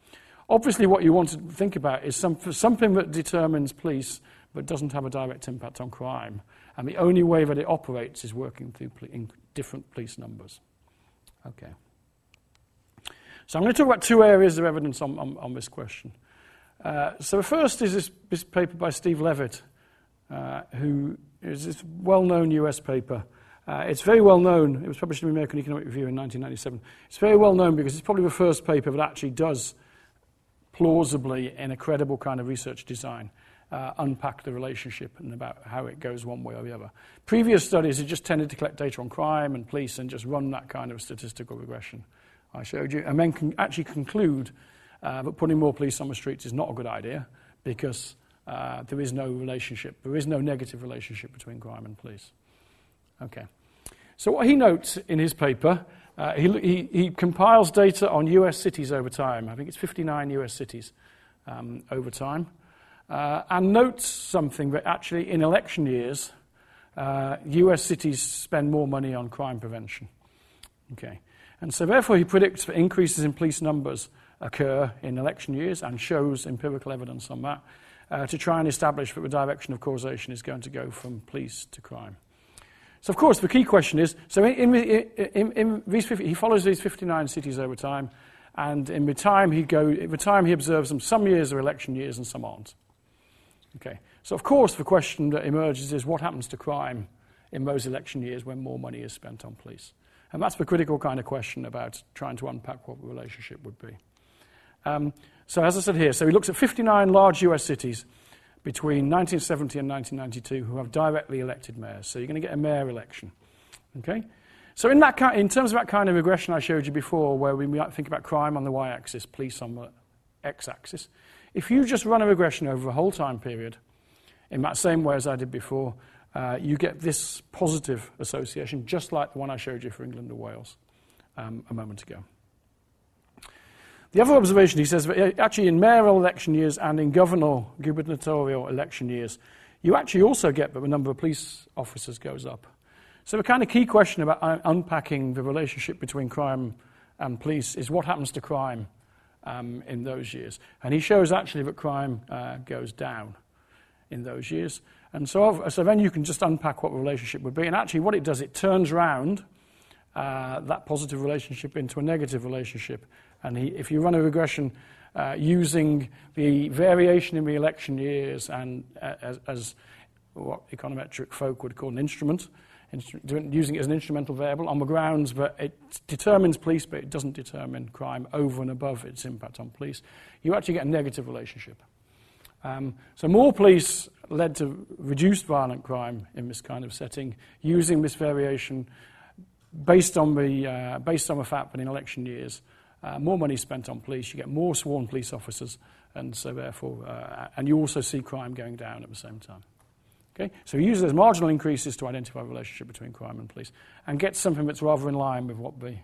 Obviously, what you want to think about is some, something that determines police but doesn't have a direct impact on crime, and the only way that it operates is working through in different police numbers. Okay. So I'm going to talk about two areas of evidence on, on, on this question. Uh, so the first is this, this paper by Steve Levitt, uh, who is this well-known US paper. Uh, it's very well known. It was published in the American Economic Review in 1997. It's very well known because it's probably the first paper that actually does plausibly, in a credible kind of research design, uh, unpack the relationship and about how it goes one way or the other. Previous studies had just tended to collect data on crime and police and just run that kind of statistical regression. I showed you, and then can actually conclude uh, that putting more police on the streets is not a good idea because uh, there is no relationship, there is no negative relationship between crime and police. Okay. So what he notes in his paper, uh, he, he, he, compiles data on US cities over time. I think it's 59 US cities um, over time. Uh, and notes something that actually in election years, uh, US cities spend more money on crime prevention. Okay. And so, therefore, he predicts that increases in police numbers occur in election years and shows empirical evidence on that uh, to try and establish that the direction of causation is going to go from police to crime. So, of course, the key question is so in, in, in, these 50, he follows these 59 cities over time, and in the time he, go, the time he observes them, some years are election years and some aren't. Okay. So, of course, the question that emerges is what happens to crime in those election years when more money is spent on police? And that's the critical kind of question about trying to unpack what the relationship would be. Um, so, as I said here, so he looks at 59 large US cities between 1970 and 1992 who have directly elected mayors. So, you're going to get a mayor election. Okay? So, in, that, in terms of that kind of regression I showed you before, where we might think about crime on the y axis, police on the x axis, if you just run a regression over a whole time period, in that same way as I did before, uh, you get this positive association, just like the one I showed you for England or Wales um, a moment ago. The other observation, he says, actually in mayoral election years and in governor, gubernatorial election years, you actually also get that the number of police officers goes up. So the kind of key question about unpacking the relationship between crime and police is what happens to crime um, in those years. And he shows actually that crime uh, goes down in those years. And so, so then you can just unpack what the relationship would be. And actually, what it does, it turns around uh, that positive relationship into a negative relationship. And he, if you run a regression uh, using the variation in the election years and uh, as, as, what econometric folk would call an instrument, instru- using it as an instrumental variable on the grounds that it determines police, but it doesn't determine crime over and above its impact on police, you actually get a negative relationship. Um, so more police led to reduced violent crime in this kind of setting, using this variation based on the, uh, based on the fact that in election years, uh, more money spent on police, you get more sworn police officers, and so therefore, uh, and you also see crime going down at the same time. Okay? So he uses those marginal increases to identify the relationship between crime and police and get something that's rather in line with what the,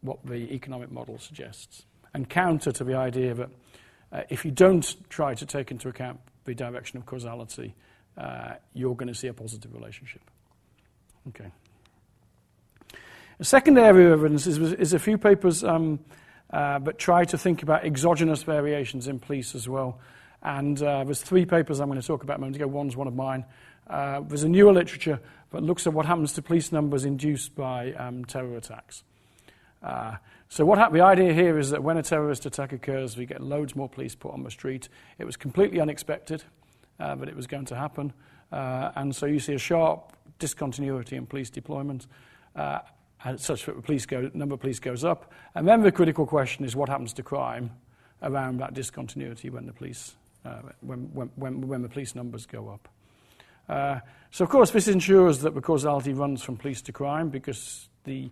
what the economic model suggests, and counter to the idea that if you don't try to take into account the direction of causality, uh, you're going to see a positive relationship. Okay. A second area of evidence is, is a few papers um, uh, that try to think about exogenous variations in police as well. And uh, there's three papers I'm going to talk about a moment ago. One's one of mine. Uh, there's a newer literature that looks at what happens to police numbers induced by um, terror attacks. Uh, so what happened, the idea here is that when a terrorist attack occurs, we get loads more police put on the street. It was completely unexpected, uh, but it was going to happen. Uh, and so you see a sharp discontinuity in police deployment, uh, such that the police go, number of police goes up. And then the critical question is what happens to crime around that discontinuity when the police, uh, when, when, when, when, the police numbers go up. Uh, so of course this ensures that the causality runs from police to crime because the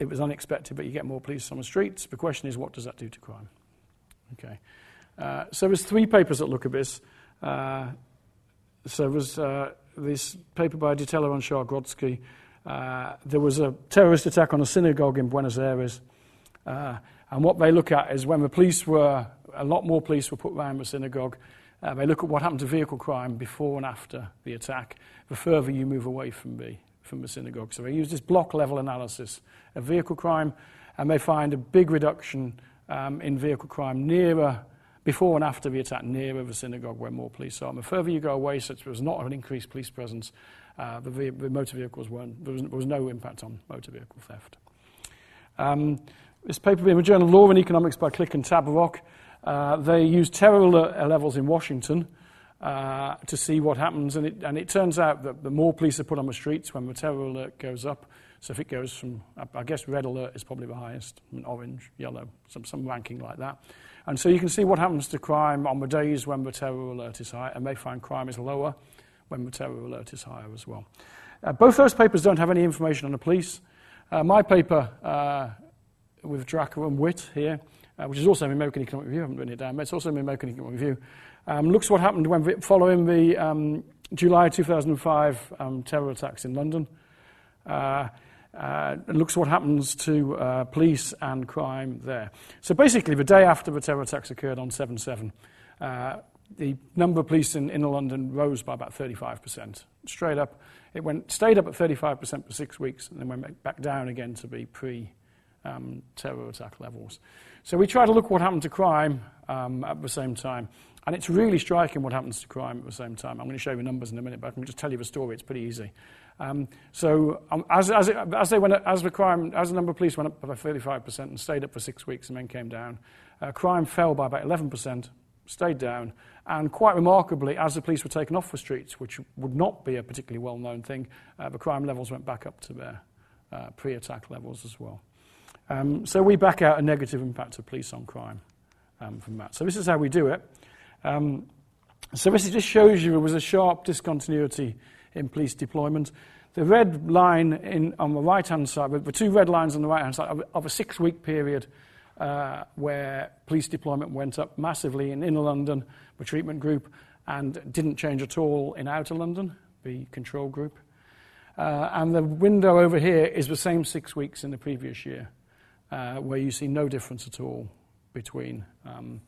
it was unexpected, but you get more police on the streets. The question is, what does that do to crime? Okay. Uh, so there's three papers that look at this. Uh, so there's uh, this paper by Di Tella and Schargrodsky. Uh, there was a terrorist attack on a synagogue in Buenos Aires. Uh, and what they look at is when the police were, a lot more police were put around the synagogue, uh, they look at what happened to vehicle crime before and after the attack, the further you move away from the, from the synagogue. So they use this block level analysis of vehicle crime, and they find a big reduction um, in vehicle crime nearer, before and after the attack, nearer the synagogue where more police are. And the further you go away, such there was not an increased police presence, uh, the, the, motor vehicles weren't, there was, there was, no impact on motor vehicle theft. Um, this paper in the journal Law and Economics by Klick and Tabarrok uh, they used terror levels in Washington uh, to see what happens, and it, and it turns out that the more police are put on the streets when the terror alert goes up, so if it goes from, I guess red alert is probably the highest, orange, yellow, some, some ranking like that. And so you can see what happens to crime on the days when the terror alert is high, and they find crime is lower when the terror alert is higher as well. Uh, both those papers don't have any information on the police. Uh, my paper uh, with Draca and Witt here uh, which is also in American Economic Review. I haven't written it down, but it's also in American Economic Review. Um, looks what happened when following the um, July 2005 um, terror attacks in London. Uh, uh, looks what happens to uh, police and crime there. So basically, the day after the terror attacks occurred on 7 7, uh, the number of police in inner London rose by about 35%. Straight up, it went, stayed up at 35% for six weeks and then went back down again to be pre um, terror attack levels. So we try to look what happened to crime um, at the same time. And it's really striking what happens to crime at the same time. I'm going to show you the numbers in a minute, but I can just tell you the story. It's pretty easy. Um, so um, as, as, it, as, they went, as the crime, as the number of police went up by 35% and stayed up for six weeks and then came down, uh, crime fell by about 11%, stayed down, and quite remarkably, as the police were taken off the streets, which would not be a particularly well-known thing, uh, the crime levels went back up to their uh, pre-attack levels as well. Um, so we back out a negative impact of police on crime um, from that. So this is how we do it. Um, so this just shows you there was a sharp discontinuity in police deployment. The red line in, on the right-hand side, the two red lines on the right-hand side of, a six-week period uh, where police deployment went up massively in inner London, the treatment group, and didn't change at all in outer London, the control group. Uh, and the window over here is the same six weeks in the previous year uh, where you see no difference at all between, um,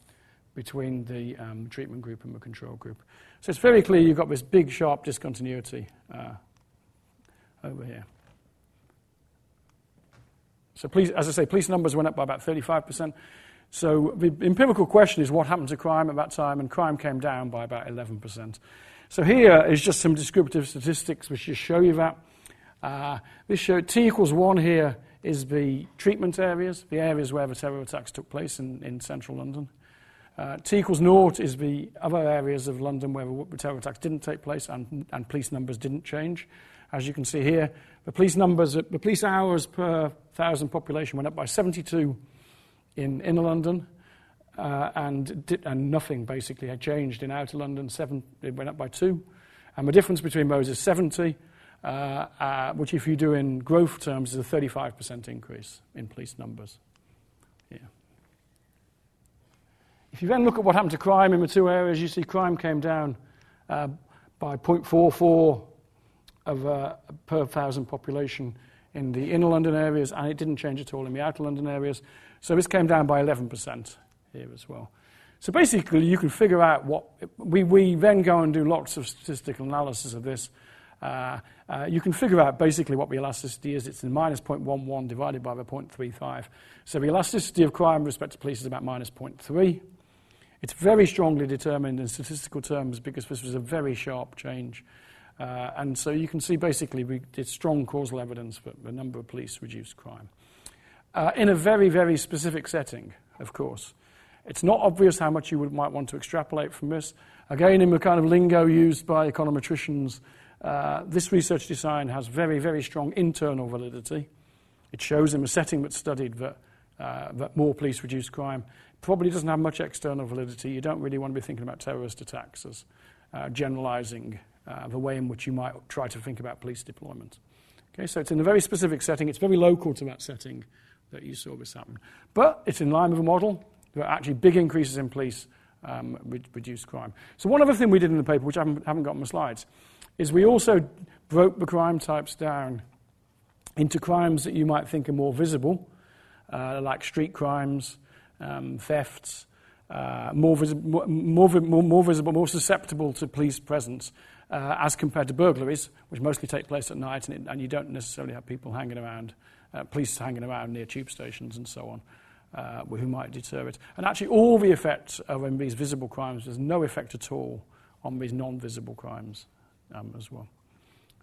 between the um, treatment group and the control group. So it's very clear you've got this big, sharp discontinuity uh, over here. So, police, as I say, police numbers went up by about 35%. So, the empirical question is what happened to crime at that time, and crime came down by about 11%. So, here is just some descriptive statistics which just show you that. Uh, this show T equals 1 here is the treatment areas, the areas where the terror attacks took place in, in central London. Uh, T equals naught is the other areas of London where the terror attacks didn't take place and, and police numbers didn't change. As you can see here, the police numbers, the police hours per thousand population went up by 72 in inner London, uh, and, and nothing basically had changed in outer London. Seven, it went up by two. And the difference between those is 70 uh, uh, which, if you do in growth terms, is a 35% increase in police numbers. Yeah. If you then look at what happened to crime in the two areas, you see crime came down uh, by 0.44 of, uh, per thousand population in the inner London areas, and it didn't change at all in the outer London areas. So this came down by 11% here as well. So basically, you can figure out what we, we then go and do lots of statistical analysis of this uh, uh, you can figure out basically what the elasticity is. It's in minus 0.11 divided by the 0.35. So the elasticity of crime with respect to police is about minus 0.3. It's very strongly determined in statistical terms because this was a very sharp change. Uh, and so you can see basically we, it's strong causal evidence that the number of police reduced crime. Uh, in a very, very specific setting, of course. It's not obvious how much you would, might want to extrapolate from this. Again, in the kind of lingo used by econometricians, uh, this research design has very, very strong internal validity. It shows in the setting that's studied that, uh, that more police reduce crime. Probably doesn't have much external validity. You don't really want to be thinking about terrorist attacks as uh, generalizing uh, the way in which you might try to think about police deployment. Okay, so it's in a very specific setting. It's very local to that setting that you saw this happen. But it's in line with a model. There are actually big increases in police um, reduced crime. So one other thing we did in the paper, which I haven't, haven't got on my slides, is we also broke the crime types down into crimes that you might think are more visible, uh, like street crimes, um, thefts, uh, more, visi- more, more, more, visible, more susceptible to police presence, uh, as compared to burglaries, which mostly take place at night, and, it, and you don't necessarily have people hanging around, uh, police hanging around near tube stations and so on. Uh, who might deter it. And actually, all the effects of these visible crimes, there's no effect at all on these non visible crimes um, as well.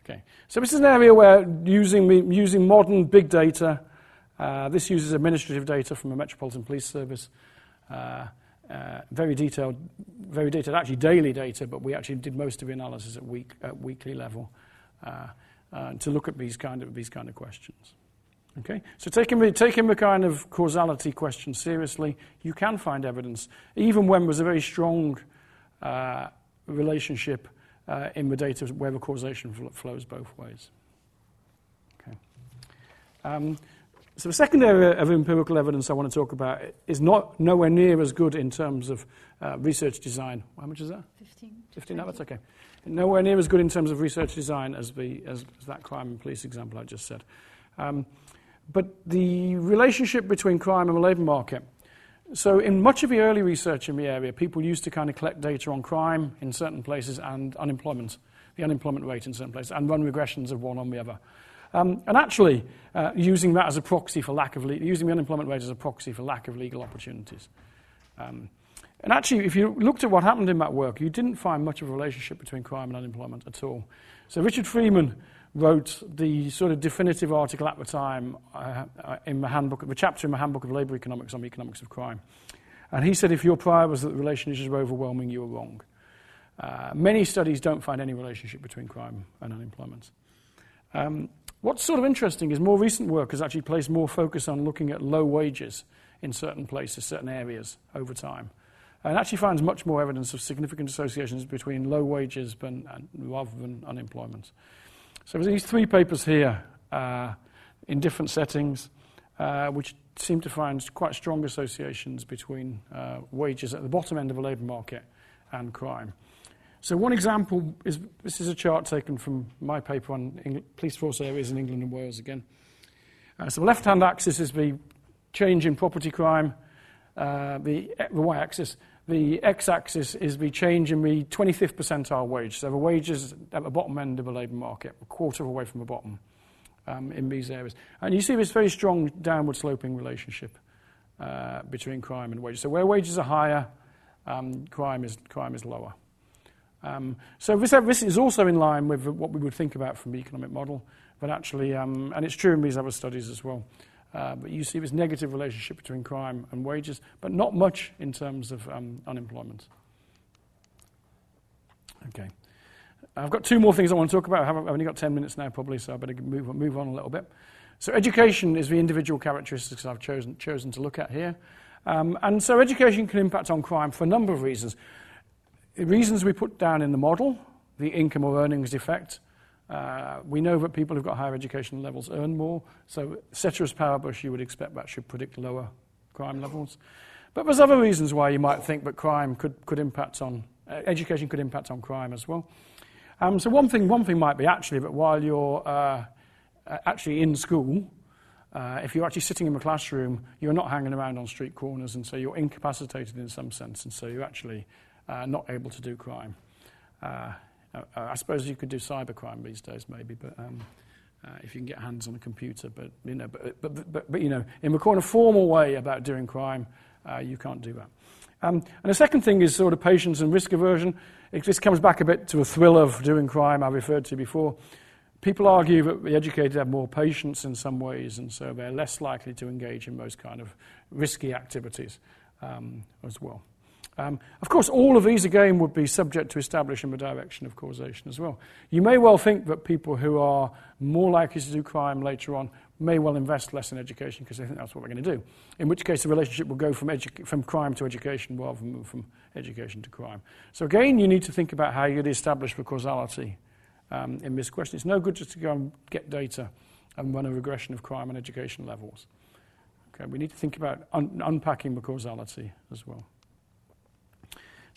Okay, so this is an area where using, using modern big data, this uses administrative data from the Metropolitan Police Service. Uh, uh, very detailed, very detailed, actually daily data, but we actually did most of the analysis at, week, at weekly level uh, uh, to look at these kind of, these kind of questions. Okay? So taking the, kind of causality question seriously, you can find evidence, even when there's a very strong uh, relationship uh, in the data where the causation flows both ways. Okay. So the second area of empirical evidence I want to talk about is not nowhere near as good in terms of uh, research design. How much is that? 15. 15, no, that's okay. Nowhere near as good in terms of research design as, the, as, as that crime and police example I just said. Um, but the relationship between crime and the labour market. So, in much of the early research in the area, people used to kind of collect data on crime in certain places and unemployment, the unemployment rate in certain places, and run regressions of one on the other. Um, and actually, uh, using that as a proxy for lack of le- using the unemployment rate as a proxy for lack of legal opportunities. Um, and actually, if you looked at what happened in that work, you didn't find much of a relationship between crime and unemployment at all. So Richard Freeman wrote the sort of definitive article at the time uh, uh in the handbook, the chapter in the handbook of labour economics on the economics of crime. And he said if your prior was that the relationships were overwhelming, you were wrong. Uh, many studies don't find any relationship between crime and unemployment. Um, What's sort of interesting is more recent work has actually placed more focus on looking at low wages in certain places, certain areas over time. And actually finds much more evidence of significant associations between low wages than, rather than unemployment. So there's these three papers here uh, in different settings, uh, which seem to find quite strong associations between uh, wages at the bottom end of the labour market and crime. So one example is this is a chart taken from my paper on police force areas in England and Wales again. Uh, so the left-hand axis is the change in property crime. Uh, the, the y-axis, the x-axis is the change in the 25th percentile wage. So the wages at the bottom end of the labour market, a quarter away from the bottom um, in these areas. And you see this very strong downward sloping relationship uh, between crime and wages. So where wages are higher, um, crime, is, crime is lower. Um, so this, this, is also in line with what we would think about from the economic model, but actually, um, and it's true in these other studies as well. Uh, but you see this negative relationship between crime and wages, but not much in terms of um, unemployment. Okay. I've got two more things I want to talk about. I've only got 10 minutes now, probably, so I better move, move on a little bit. So, education is the individual characteristics I've chosen, chosen to look at here. Um, and so, education can impact on crime for a number of reasons. The reasons we put down in the model, the income or earnings effect, uh, we know that people who've got higher education levels earn more, so ceteris paribus, you would expect that should predict lower crime levels. But there's other reasons why you might think that crime could, could impact on, uh, education could impact on crime as well. Um, so one thing, one thing might be actually that while you're uh, actually in school, uh, if you're actually sitting in the classroom, you're not hanging around on street corners, and so you're incapacitated in some sense, and so you actually uh, not able to do crime. Uh, uh, I suppose you could do cybercrime these days, maybe, but um, uh, if you can get hands on a computer. But you know, but, but, but, but you know, in of formal way about doing crime, uh, you can't do that. Um, and the second thing is sort of patience and risk aversion. It, this comes back a bit to a thrill of doing crime I referred to before. People argue that the educated have more patience in some ways, and so they're less likely to engage in those kind of risky activities um, as well. Um, of course, all of these again would be subject to establishing the direction of causation as well. You may well think that people who are more likely to do crime later on may well invest less in education because they think that's what they're going to do. In which case, the relationship will go from, edu- from crime to education rather than from education to crime. So, again, you need to think about how you'd establish the causality um, in this question. It's no good just to go and get data and run a regression of crime and education levels. Okay, we need to think about un- unpacking the causality as well.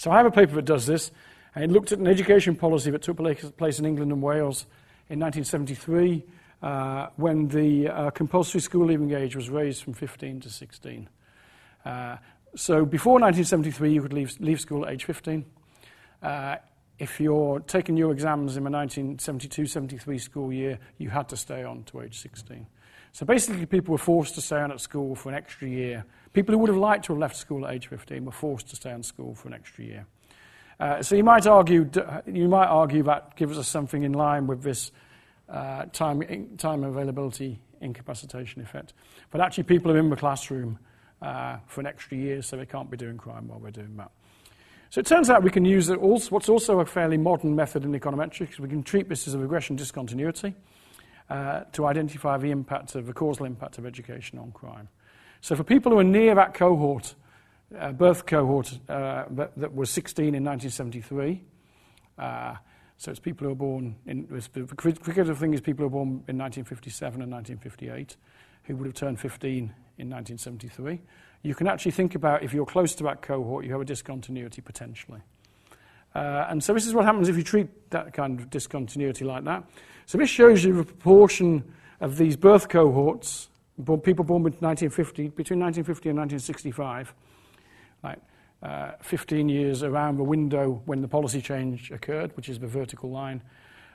So I have a paper that does this, and it looked at an education policy that took place in England and Wales in 1973 uh, when the uh, compulsory school leaving age was raised from 15 to 16. Uh, so before 1973, you could leave, leave school at age 15. Uh, if you're taking your exams in the 1972-73 school year, you had to stay on to age 16. So basically, people were forced to stay on at school for an extra year. People who would have liked to have left school at age 15 were forced to stay on school for an extra year. Uh, so you might argue, you might argue that gives us something in line with this uh, time, time availability incapacitation effect. But actually, people are in the classroom uh, for an extra year, so they can't be doing crime while we're doing that. So it turns out we can use also, what's also a fairly modern method in econometrics. We can treat this as a regression discontinuity to identify the impact of the causal impact of education on crime. So for people who are near that cohort, uh, birth cohort uh, that, that, was 16 in 1973, uh, so it's people who are born in, the critical thing is people who are born in 1957 and 1958, who would have turned 15 in 1973. You can actually think about if you're close to that cohort, you have a discontinuity potentially. Uh, and so this is what happens if you treat that kind of discontinuity like that. So this shows you the proportion of these birth cohorts, people born between 1950, between 1950 and 1965, like uh, 15 years around the window when the policy change occurred, which is the vertical line.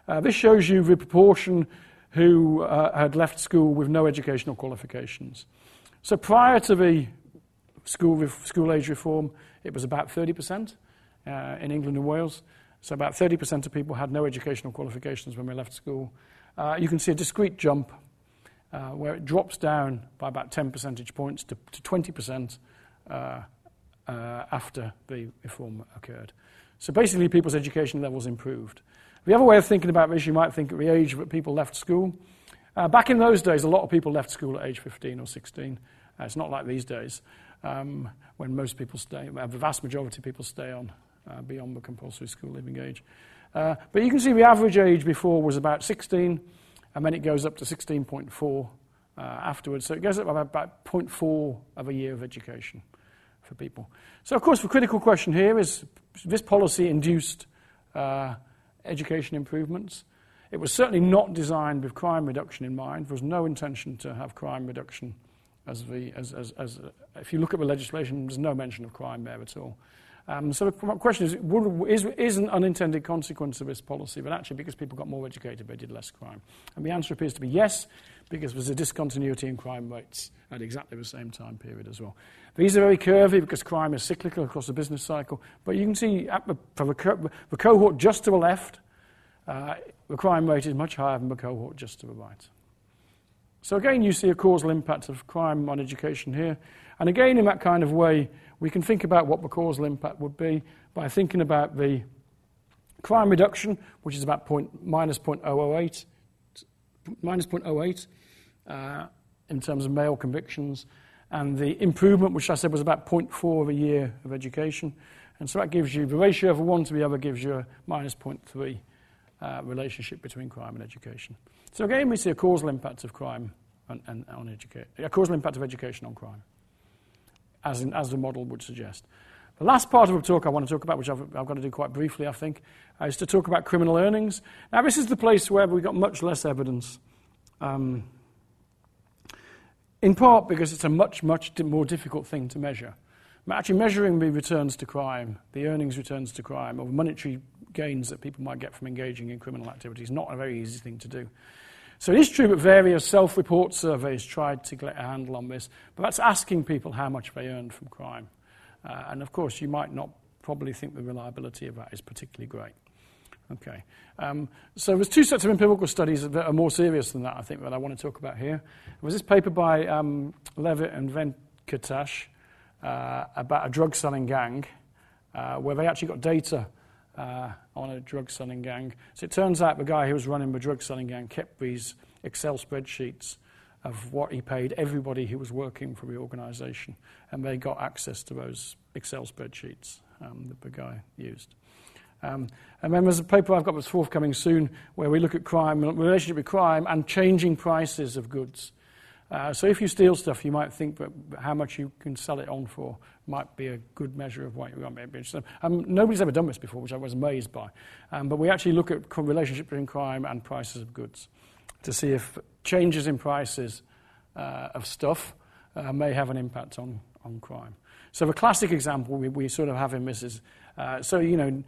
Uh, this shows you the proportion who uh, had left school with no educational qualifications. So prior to the school, school age reform, it was about 30% uh, in England and Wales. So about 30% of people had no educational qualifications when they left school. Uh, you can see a discrete jump uh, where it drops down by about 10 percentage points to, to 20% uh, uh, after the reform occurred. So basically, people's education levels improved. The other way of thinking about this, you might think at the age that people left school. Uh, back in those days, a lot of people left school at age 15 or 16. Uh, it's not like these days um, when most people stay, the vast majority of people stay on uh, beyond the compulsory school leaving age. Uh, but you can see the average age before was about 16, and then it goes up to 16.4 uh, afterwards. So it goes up about, about 0.4 of a year of education for people. So, of course, the critical question here is this policy induced uh, education improvements? It was certainly not designed with crime reduction in mind. There was no intention to have crime reduction as the, as, as, as, if you look at the legislation, there's no mention of crime there at all. Um, so the question is, would, is, is an unintended consequence of this policy, but actually because people got more educated, they did less crime? And the answer appears to be yes, because there's a discontinuity in crime rates at exactly the same time period as well. These are very curvy because crime is cyclical across the business cycle, but you can see the, for the, the cohort just to the left, uh, the crime rate is much higher than the cohort just to the right. So again, you see a causal impact of crime on education here. And again, in that kind of way, we can think about what the causal impact would be by thinking about the crime reduction, which is about point, minus 0.008, minus 0.08 uh, in terms of male convictions, and the improvement, which I said was about 0.4 of a year of education. And so that gives you, the ratio of one to the other gives you a minus 0.3 uh, relationship between crime and education. So again, we see a causal impact of crime on, on, on education, a causal impact of education on crime, as, in, as the model would suggest. The last part of the talk I want to talk about, which I've, I've got to do quite briefly, I think, uh, is to talk about criminal earnings. Now, this is the place where we've got much less evidence. Um, in part because it's a much, much more difficult thing to measure. Actually, measuring the returns to crime, the earnings returns to crime, or monetary gains that people might get from engaging in criminal activity is not a very easy thing to do. So it is true that various self report surveys tried to get a handle on this, but that's asking people how much they earned from crime. Uh, and of course, you might not probably think the reliability of that is particularly great. Okay. Um, so there's two sets of empirical studies that are more serious than that, I think, that I want to talk about here. There was this paper by um, Levitt and Venkatesh uh, about a drug selling gang, uh, where they actually got data uh, on a drug selling gang. So it turns out the guy who was running the drug selling gang kept these Excel spreadsheets of what he paid everybody who was working for the organization, and they got access to those Excel spreadsheets um, that the guy used. Um, and then there's a paper I've got that's forthcoming soon where we look at crime, relationship with crime, and changing prices of goods. Uh, so if you steal stuff, you might think that how much you can sell it on for might be a good measure of what to be Um, nobody's ever done this before, which I was amazed by. Um, but we actually look at relationship between crime and prices of goods to see if changes in prices uh, of stuff uh, may have an impact on, on crime. So the classic example we, we sort of have in this is, uh, so, you know,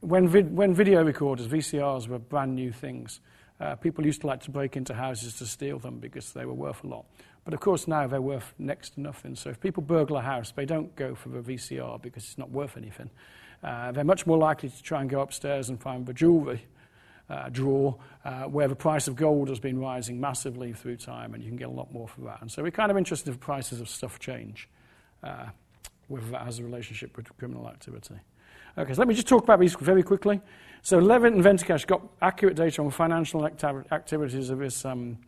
when, vid- when video recorders, VCRs, were brand new things, uh, people used to like to break into houses to steal them because they were worth a lot. But of course, now they're worth next to nothing. So if people burgle a house, they don't go for the VCR because it's not worth anything. Uh, they're much more likely to try and go upstairs and find the jewellery uh, drawer uh, where the price of gold has been rising massively through time, and you can get a lot more for that. And so we're kind of interested if prices of stuff change, uh, whether that has a relationship with criminal activity. Okay, so let me just talk about these very quickly. So Levitt and Venkatesh got accurate data on financial activities of this, um,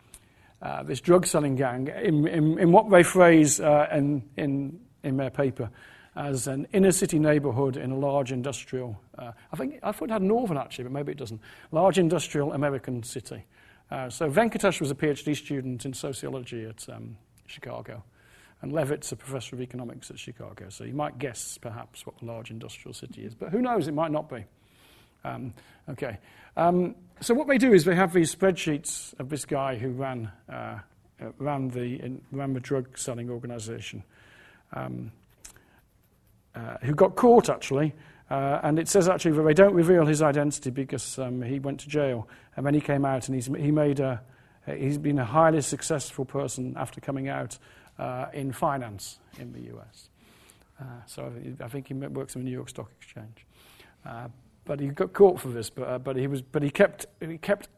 uh, this drug selling gang in, in, in, what they phrase uh, in, in, in their paper as an inner city neighborhood in a large industrial, uh, I think I thought it had northern actually, but maybe it doesn't, large industrial American city. Uh, so Venkatesh was a PhD student in sociology at um, Chicago. And Levitt's a professor of economics at Chicago, so you might guess perhaps what a large industrial city is, but who knows, it might not be. Um, okay. Um, so what they do is they have these spreadsheets of this guy who ran, uh, uh, ran, the, in, ran the drug selling organization, um, uh, who got caught actually. Uh, and it says actually that they don't reveal his identity because um, he went to jail. And then he came out and he's, he made a, he's been a highly successful person after coming out uh, in finance in the US. Uh, so I think he works in the New York Stock Exchange. Uh, but he got caught for this, but, uh, but, he, was, but he kept, he kept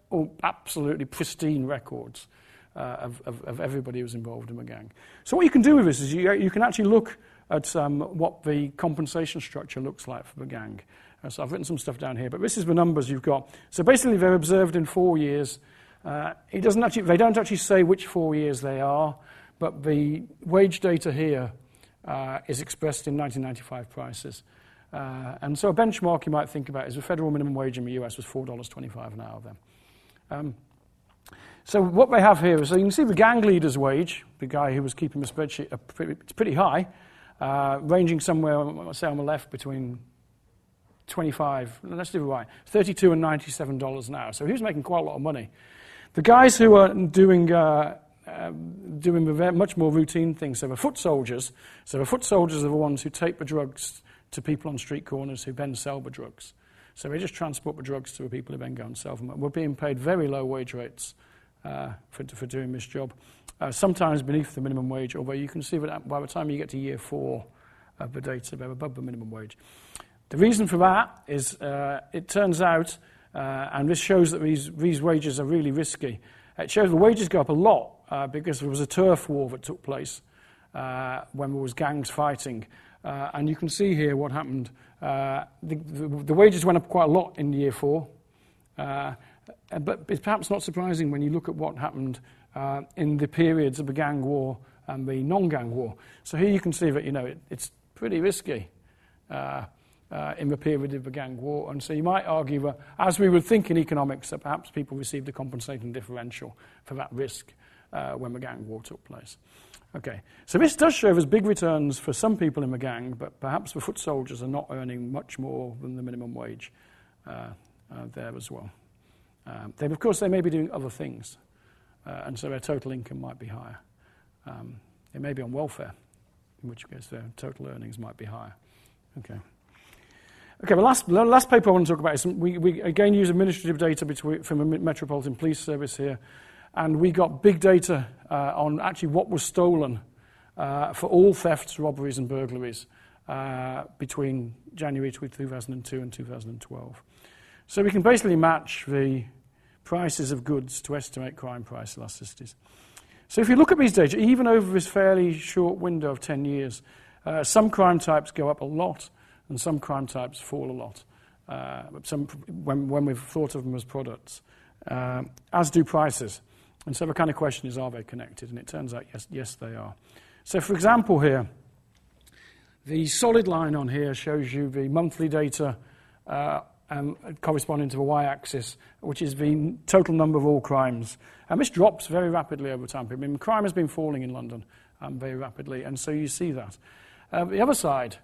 absolutely pristine records uh, of, of, of, everybody who was involved in the gang. So what you can do with this is you, you can actually look at um, what the compensation structure looks like for the gang. Uh, so I've written some stuff down here, but this is the numbers you've got. So basically they're observed in four years. Uh, doesn't actually, they don't actually say which four years they are, but the wage data here uh, is expressed in 1995 prices. Uh, and so a benchmark you might think about is the federal minimum wage in the US was $4.25 an hour then. Um, so what they have here is, so you can see the gang leader's wage, the guy who was keeping the spreadsheet, uh, pretty, it's pretty high, uh, ranging somewhere, say on the left, between 25, let's do it right, 32 and $97 an hour. So he was making quite a lot of money. The guys who are doing uh, um, doing much more routine things. So the foot soldiers, so the foot soldiers are the ones who take the drugs to people on street corners who then sell the drugs. So they just transport the drugs to the people who then go and sell them. We're being paid very low wage rates uh, for, for doing this job, uh, sometimes beneath the minimum wage, although you can see that by the time you get to year four of the data, they're above the minimum wage. The reason for that is uh, it turns out, uh, and this shows that these, these wages are really risky, it shows the wages go up a lot because there was a turf war that took place uh, when there was gangs fighting. Uh, and you can see here what happened. Uh, the, the, the, wages went up quite a lot in year four. Uh, but it's perhaps not surprising when you look at what happened uh, in the periods of the gang war and the non-gang war. So here you can see that, you know, it, it's pretty risky uh, in the period of the gang war. And so you might argue that, as we would think in economics, that perhaps people received a compensating differential for that risk uh, when the gang war took place. Okay, so this does show us big returns for some people in the gang, but perhaps the foot soldiers are not earning much more than the minimum wage uh, uh there as well. Um, they, of course, they may be doing other things, uh, and so their total income might be higher. Um, they may be on welfare, in which case their total earnings might be higher. Okay. Okay, the last, the last paper I want to talk about is we, we again use administrative data between, from a Metropolitan Police Service here, and we got big data uh, on actually what was stolen uh, for all thefts, robberies, and burglaries uh, between January 2002 and 2012. So we can basically match the prices of goods to estimate crime price elasticities. So if you look at these data, even over this fairly short window of 10 years, uh, some crime types go up a lot and some crime types fall a lot. Uh, some, when, when, we've thought of them as products, uh, as do prices. And so the kind of question is, are they connected? And it turns out, yes, yes, they are. So, for example, here, the solid line on here shows you the monthly data uh, um, corresponding to the y-axis, which is the total number of all crimes. And this drops very rapidly over time. I mean, crime has been falling in London um, very rapidly, and so you see that. Uh, the other side,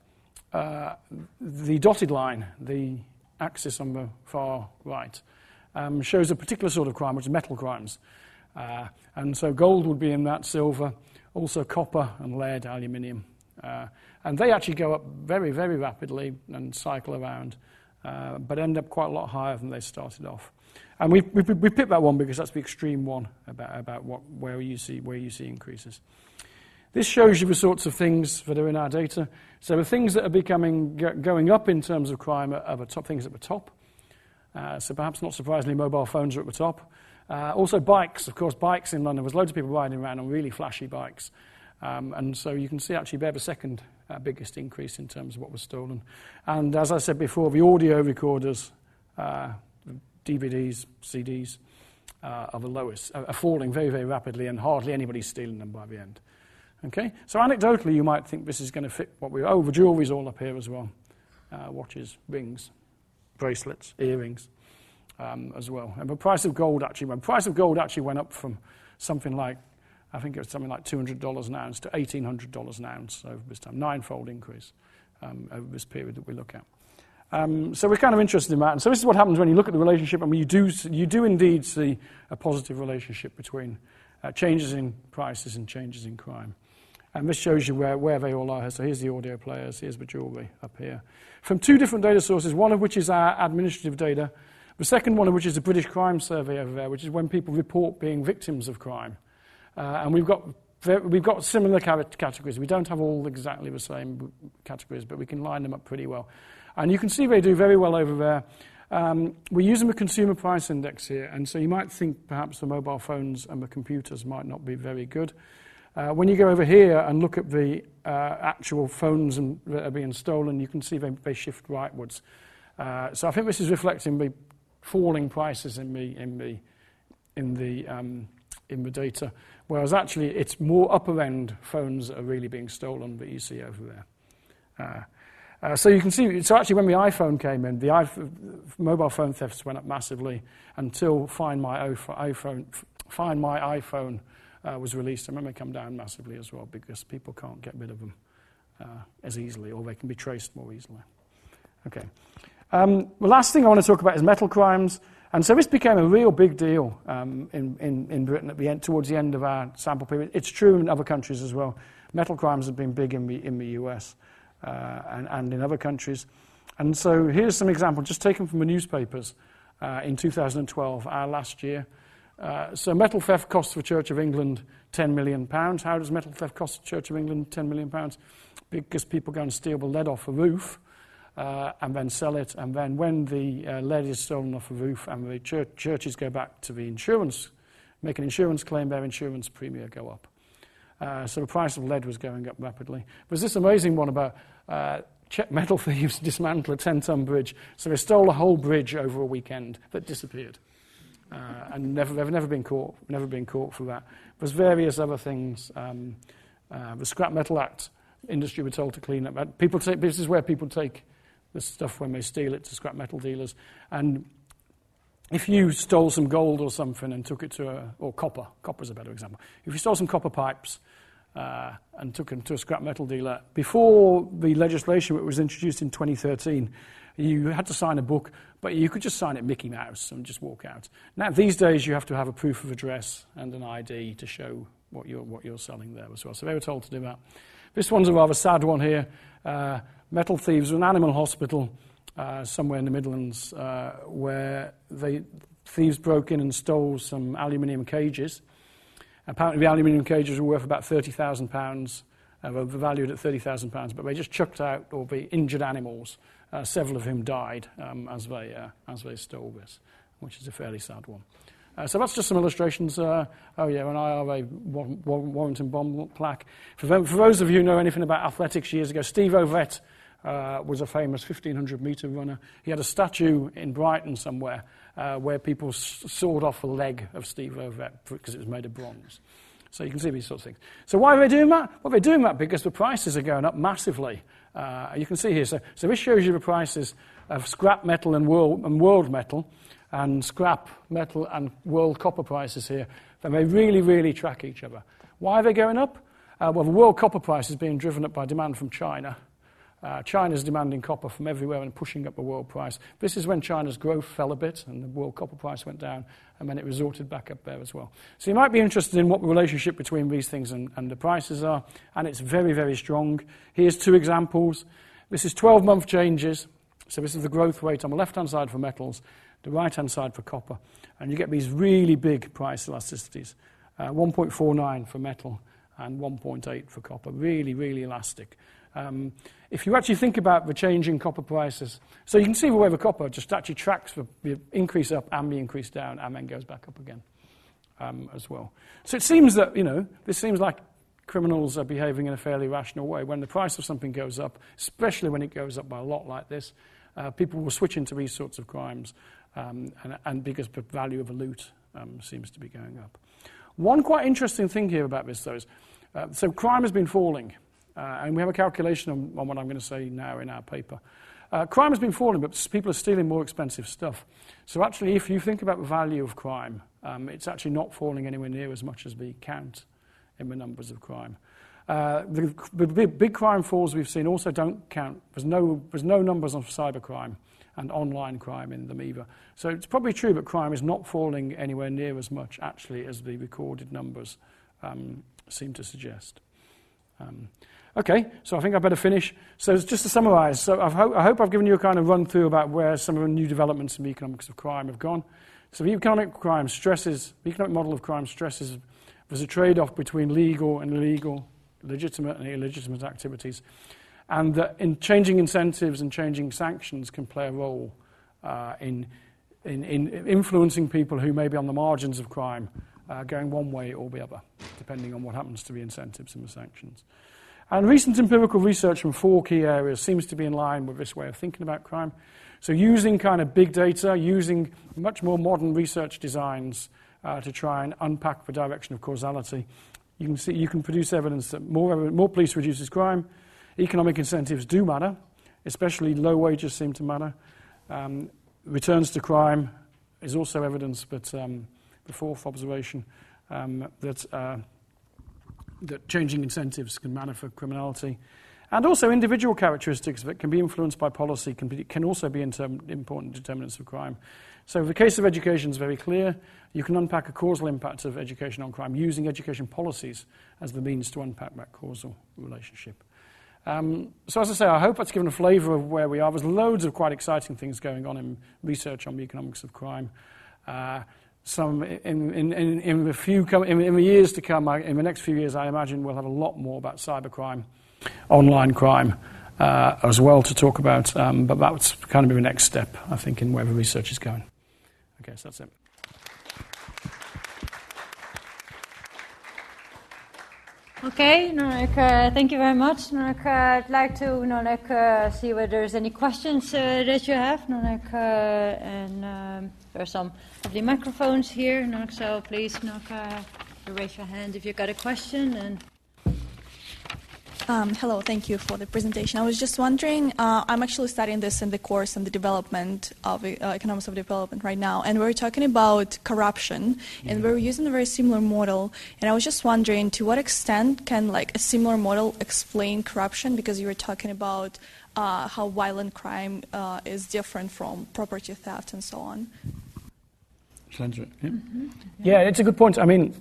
uh, the dotted line, the axis on the far right, um, shows a particular sort of crime, which is metal crimes. Uh, and so gold would be in that, silver, also copper and lead, aluminium. Uh, and they actually go up very, very rapidly and cycle around, uh, but end up quite a lot higher than they started off. And we, we, we picked that one because that's the extreme one about, about what, where, you see, where you see increases. This shows you the sorts of things that are in our data. So the things that are becoming going up in terms of crime are, the top things at the top. Uh, so perhaps not surprisingly, mobile phones are at the top. Uh, also bikes, of course, bikes in London. There was loads of people riding around on really flashy bikes. Um, and so you can see actually they're the second uh, biggest increase in terms of what was stolen. And as I said before, the audio recorders, uh, DVDs, CDs, uh, are the lowest, are falling very, very rapidly, and hardly anybody's stealing them by the end. Okay? So anecdotally, you might think this is going to fit what we... Oh, the jewellery's all up here as well. Uh, watches, rings, bracelets, earrings um, as well. And the price of gold actually went... price of gold actually went up from something like, I think it was something like $200 an ounce to $1,800 an ounce over this time. Ninefold increase um, over this period that we look at. Um, so we're kind of interested in that. And so this is what happens when you look at the relationship, and you do, you do indeed see a positive relationship between uh, changes in prices and changes in crime. And this shows you where, where they all are. So here's the audio players, here's the jewellery up here. From two different data sources, one of which is our administrative data, the second one which is the British Crime Survey over there, which is when people report being victims of crime. Uh, and we've got, we've got similar categories. We don't have all exactly the same categories, but we can line them up pretty well. And you can see they do very well over there. Um, we're using the consumer price index here, and so you might think perhaps the mobile phones and the computers might not be very good. Uh, when you go over here and look at the uh, actual phones and, that are being stolen, you can see they, they shift rightwards. Uh, so I think this is reflecting the falling prices in the, in the, in the, um, in the data, whereas actually it's more upper end phones that are really being stolen that you see over there. Uh, uh, so you can see, so actually when the iPhone came in, the iPhone, mobile phone thefts went up massively until Find My iPhone, Find My iPhone uh, was released, and then they come down massively as well because people can't get rid of them uh, as easily or they can be traced more easily. Okay. Um, the last thing I want to talk about is metal crimes. And so this became a real big deal um, in, in, in Britain at the end, towards the end of our sample period. It's true in other countries as well. Metal crimes have been big in the, in the US uh, and, and in other countries. And so here's some examples just taken from the newspapers uh, in 2012, our last year. Uh, so metal theft costs the Church of England 10 million pounds. How does metal theft cost the Church of England 10 million pounds? Because people go and steal the lead off a roof uh, and then sell it, and then when the uh, lead is stolen off a roof and the church, churches go back to the insurance, make an insurance claim, their insurance premium go up. Uh, so the price of lead was going up rapidly. There's this amazing one about uh, Czech metal thieves dismantle a 10-ton bridge. So they stole a whole bridge over a weekend that disappeared. Uh, and never, they've never been caught, never been caught for that. There's various other things. Um, uh, the Scrap Metal Act industry were told to clean up. People take, this is where people take the stuff when they steal it to scrap metal dealers. And if you stole some gold or something and took it to a, or copper, copper's a better example. If you stole some copper pipes uh, and took them to a scrap metal dealer, before the legislation was introduced in 2013, you had to sign a book, but you could just sign it Mickey Mouse and just walk out. Now, these days, you have to have a proof of address and an ID to show what you're, what you're selling there as well. So they were told to do that. This one's a rather sad one here. Uh, metal thieves, an animal hospital uh, somewhere in the Midlands, uh, where they, thieves broke in and stole some aluminium cages. Apparently, the aluminium cages were worth about £30,000, uh, were valued at £30,000, but they just chucked out all the injured animals uh, several of whom died um, as, they, uh, as they stole this, which is a fairly sad one. Uh, so that's just some illustrations. Uh, oh, yeah, an IRA Warrington bomb plaque. For, them, for, those of you who know anything about athletics years ago, Steve Ovett uh, was a famous 1500 metre runner. He had a statue in Brighton somewhere uh, where people s- sawed off a leg of Steve Ovett because it was made of bronze. So you can see these sorts of things. So why are they doing that? Well, they're doing that because the prices are going up massively Uh, you can see here, so, so this shows you the prices of scrap metal and world, and world metal, and scrap metal and world copper prices here. They really, really track each other. Why are they going up? Uh, well, the world copper price is being driven up by demand from China. Uh, China's demanding copper from everywhere and pushing up the world price. This is when China's growth fell a bit and the world copper price went down, and then it resorted back up there as well. So you might be interested in what the relationship between these things and, and the prices are, and it's very, very strong. Here's two examples. This is 12 month changes. So this is the growth rate on the left hand side for metals, the right hand side for copper. And you get these really big price elasticities uh, 1.49 for metal and 1.8 for copper. Really, really elastic. Um, if you actually think about the change in copper prices, so you can see the way the copper just actually tracks the, increase up and the increase down and then goes back up again um, as well. So it seems that, you know, this seems like criminals are behaving in a fairly rational way. When the price of something goes up, especially when it goes up by a lot like this, uh, people will switch into these sorts of crimes um, and, and, because the value of a loot um, seems to be going up. One quite interesting thing here about this, though, is uh, so crime has been falling. Uh, and we have a calculation on, on, what I'm going to say now in our paper. Uh, crime has been falling, but people are stealing more expensive stuff. So actually, if you think about the value of crime, um, it's actually not falling anywhere near as much as we count in the numbers of crime. Uh, the, the big, crime falls we've seen also don't count. There's no, there's no numbers on cybercrime and online crime in them either. So it's probably true that crime is not falling anywhere near as much, actually, as the recorded numbers um, seem to suggest. Um, Okay, so I think I better finish. So just to summarize, so ho- I hope I've given you a kind of run through about where some of the new developments in the economics of crime have gone. So the economic crime stresses, the economic model of crime stresses there's a trade-off between legal and illegal, legitimate and illegitimate activities, and that in changing incentives and changing sanctions can play a role uh, in, in, in, influencing people who may be on the margins of crime, uh, going one way or the other, depending on what happens to the incentives and the sanctions. And recent empirical research from four key areas seems to be in line with this way of thinking about crime. So, using kind of big data, using much more modern research designs uh, to try and unpack the direction of causality, you can, see, you can produce evidence that more, more police reduces crime. Economic incentives do matter, especially low wages seem to matter. Um, returns to crime is also evidence, but um, the fourth observation um, that. Uh, that changing incentives can matter for criminality. And also individual characteristics that can be influenced by policy can, be, can also be important determinants of crime. So the case of education is very clear. You can unpack a causal impact of education on crime using education policies as the means to unpack that causal relationship. Um, so as I say, I hope that's given a flavour of where we are. There's loads of quite exciting things going on in research on the economics of crime. Uh, some in, in, in, in the few in, in, the years to come, in the next few years, I imagine we'll have a lot more about cybercrime, online crime, uh, as well to talk about. Um, but that's kind of the next step, I think, in where the research is going. Okay, so that's it. Okay, no, like, uh, thank you very much. No, like, uh, I'd like to you like, uh, see whether there's any questions uh, that you have. Uh, and um, there are some lovely microphones here, no, so please no, uh, raise your hand if you've got a question. And um, hello, thank you for the presentation. I was just wondering, uh, I'm actually studying this in the course on the development of uh, economics of development right now, and we're talking about corruption, and we're using a very similar model. And I was just wondering, to what extent can like a similar model explain corruption? Because you were talking about uh, how violent crime uh, is different from property theft and so on. Yeah. Mm-hmm. yeah, it's a good point. I mean,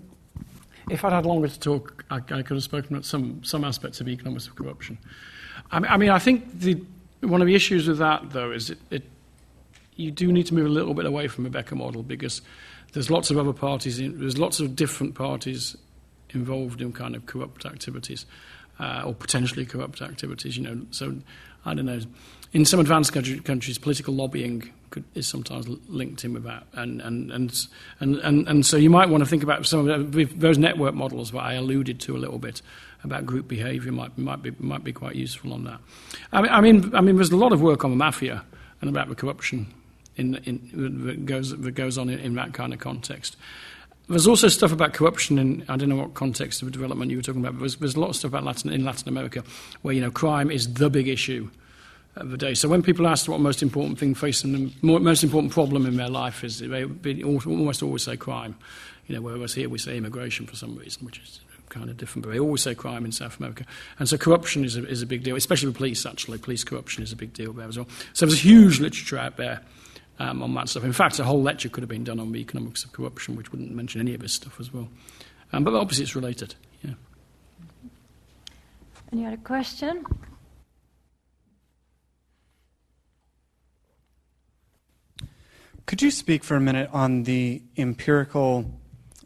if I'd had longer to talk, I, I could have spoken about some, some aspects of economics of corruption. I mean, I, mean, I think the, one of the issues with that, though, is it, it, you do need to move a little bit away from the Becker model because there's lots of other parties, in, there's lots of different parties involved in kind of corrupt activities uh, or potentially corrupt activities. You know, so I don't know. In some advanced countries, political lobbying could, is sometimes linked in with that, and and, and and and and so you might want to think about some of those network models that I alluded to a little bit about group behaviour might might be might be quite useful on that. I mean, I mean, I mean, there's a lot of work on the mafia and about the corruption in, in that goes that goes on in, in that kind of context. there's also stuff about corruption in, I don't know what context of development you were talking about, but there's, there's a lot of stuff about Latin, in Latin America where, you know, crime is the big issue of the day. So when people ask what most important thing facing them, most important problem in their life is, they almost always say crime. You know, whereas here we say immigration for some reason, which is kind of different, but they always say crime in South America. And so corruption is a, is a big deal, especially with police, actually. Police corruption is a big deal there as well. So there's huge literature out there um, on that stuff. In fact, a whole lecture could have been done on the economics of corruption, which wouldn't mention any of this stuff as well. Um, but obviously it's related, yeah. Any other question? Could you speak for a minute on the empirical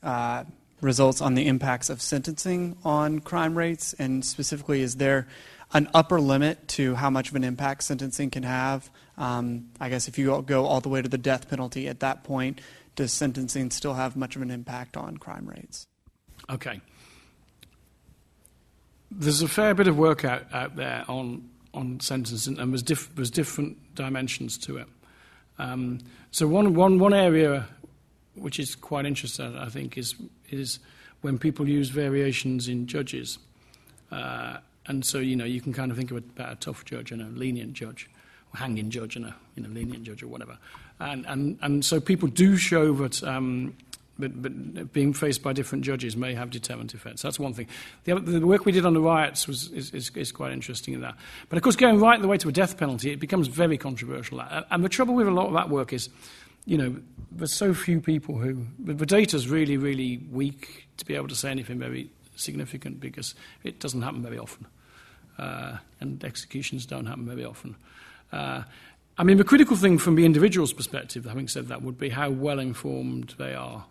uh, results on the impacts of sentencing on crime rates? And specifically, is there an upper limit to how much of an impact sentencing can have? Um, I guess if you go all the way to the death penalty at that point, does sentencing still have much of an impact on crime rates? Okay. There's a fair bit of work out, out there on, on sentencing, and there's, diff- there's different dimensions to it. Um, so one, one, one area which is quite interesting, I think, is, is when people use variations in judges. Uh, and so, you know, you can kind of think about a tough judge and a lenient judge, or hanging judge and a you know, lenient judge or whatever. And, and, and so people do show that um, but, but being faced by different judges may have deterrent effects. That's one thing. The, other, the work we did on the riots was, is, is, is, quite interesting in that. But of course, going right the way to a death penalty, it becomes very controversial. And the trouble with a lot of that work is, you know, there's so few people who. The data is really, really weak to be able to say anything very significant because it doesn't happen very often. Uh, and executions don't happen very often. Uh, I mean, the critical thing from the individual's perspective, having said that, would be how well informed they are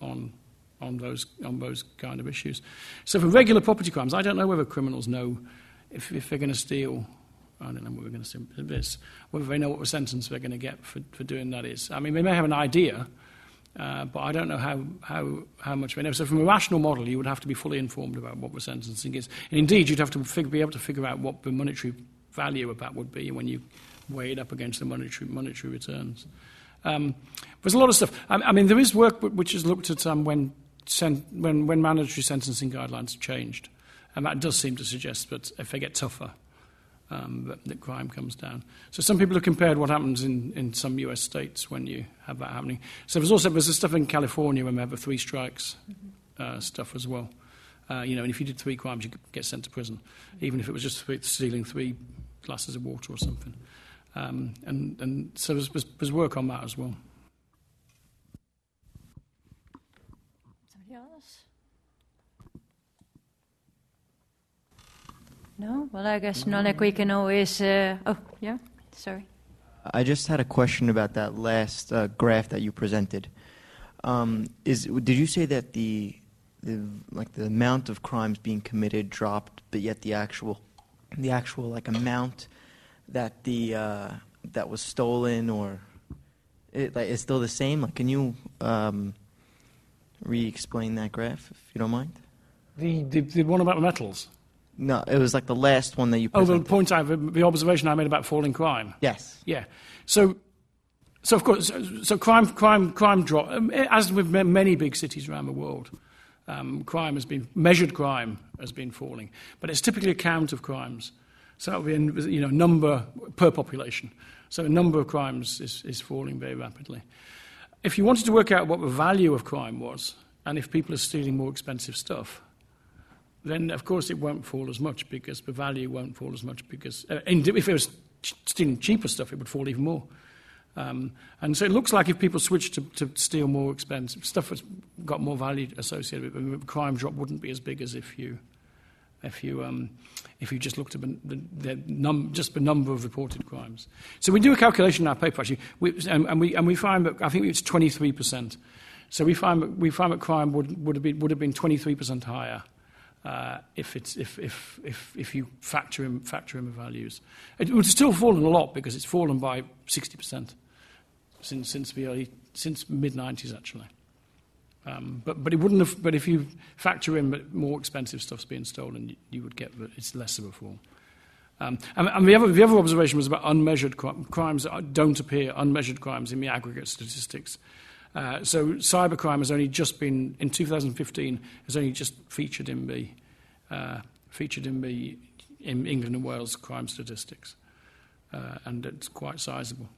on on those on those kind of issues. So for regular property crimes, I don't know whether criminals know if, if they're going to steal. I don't know what we're going to steal this, whether they know what the sentence they're going to get for, for doing that is. I mean, they may have an idea, uh, but I don't know how, how, how much they know. So from a rational model, you would have to be fully informed about what the sentencing is. And indeed, you'd have to be able to figure out what the monetary value of that would be when you weigh it up against the monetary, monetary returns. Um, there's a lot of stuff. I, I, mean, there is work which has looked at um, when, sen- when, when mandatory sentencing guidelines changed. And that does seem to suggest that if they get tougher, um, that, that, crime comes down. So some people have compared what happens in, in some US states when you have that happening. So there's also there's stuff in California when they have the three strikes uh, stuff as well. Uh, you know, and if you did three crimes, you could get sent to prison, even if it was just stealing three glasses of water or something. Um, and, and so there's, there's work on that as well. Somebody else? No? Well, I guess Nonek, we can always. Uh, oh, yeah? Sorry. I just had a question about that last uh, graph that you presented. Um, is did you say that the the like the amount of crimes being committed dropped, but yet the actual the actual like amount that the uh, that was stolen or it like is still the same? Like, can you um, re-explain that graph if you don't mind? The, the, the one about the metals. No, it was like the last one that you. Presented. Oh, the point I the observation I made about falling crime. Yes. Yeah. So, so of course, so, so crime, crime, crime drop. Um, as with many big cities around the world, um, crime has been measured. Crime has been falling, but it's typically a count of crimes. So that would be in, you know, number per population. So the number of crimes is, is falling very rapidly. If you wanted to work out what the value of crime was, and if people are stealing more expensive stuff, then of course it won't fall as much because the value won't fall as much because uh, if it was stealing cheaper stuff, it would fall even more. Um, and so it looks like if people switch to, to steal more expensive stuff that's got more value associated with it, the crime drop wouldn't be as big as if you if you, um, if you just looked at the, the, num- just the number of reported crimes. So we do a calculation in our paper, actually, we, and, and, we, and we find that I think it's 23%. So we find that, we find that crime would, would, have been, would have been 23% higher uh, if, it's, if, if, if, if you factor in, factor in the values. It would still fallen a lot because it's fallen by 60% since, since the early, since mid-90s, actually. Um, but, but it wouldn't have, but if you factor in that more expensive stuff's being stolen, you, you would get that it's less of a fall. Um, and, and the, other, the other observation was about unmeasured crimes that don't appear, unmeasured crimes in the aggregate statistics. Uh, so cybercrime has only just been in 2015 has only just featured in the uh, featured in the in England and Wales crime statistics, uh, and it's quite sizable.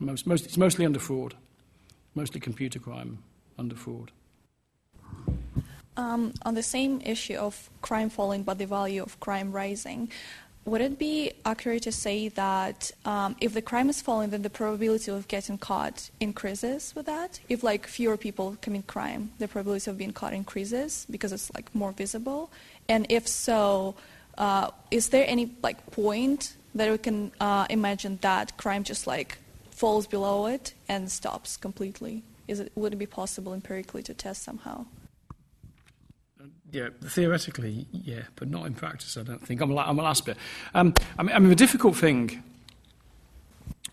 Most, most, it's mostly under fraud, mostly computer crime under fraud. Um, on the same issue of crime falling but the value of crime rising, would it be accurate to say that um, if the crime is falling, then the probability of getting caught increases with that? If like fewer people commit crime, the probability of being caught increases because it's like more visible. And if so, uh, is there any like point that we can uh, imagine that crime just like falls below it and stops completely? Is it would it be possible empirically to test somehow? Yeah, theoretically, yeah, but not in practice. I don't think. I'm a, I'm a last bit. Um, I, mean, I mean, the difficult thing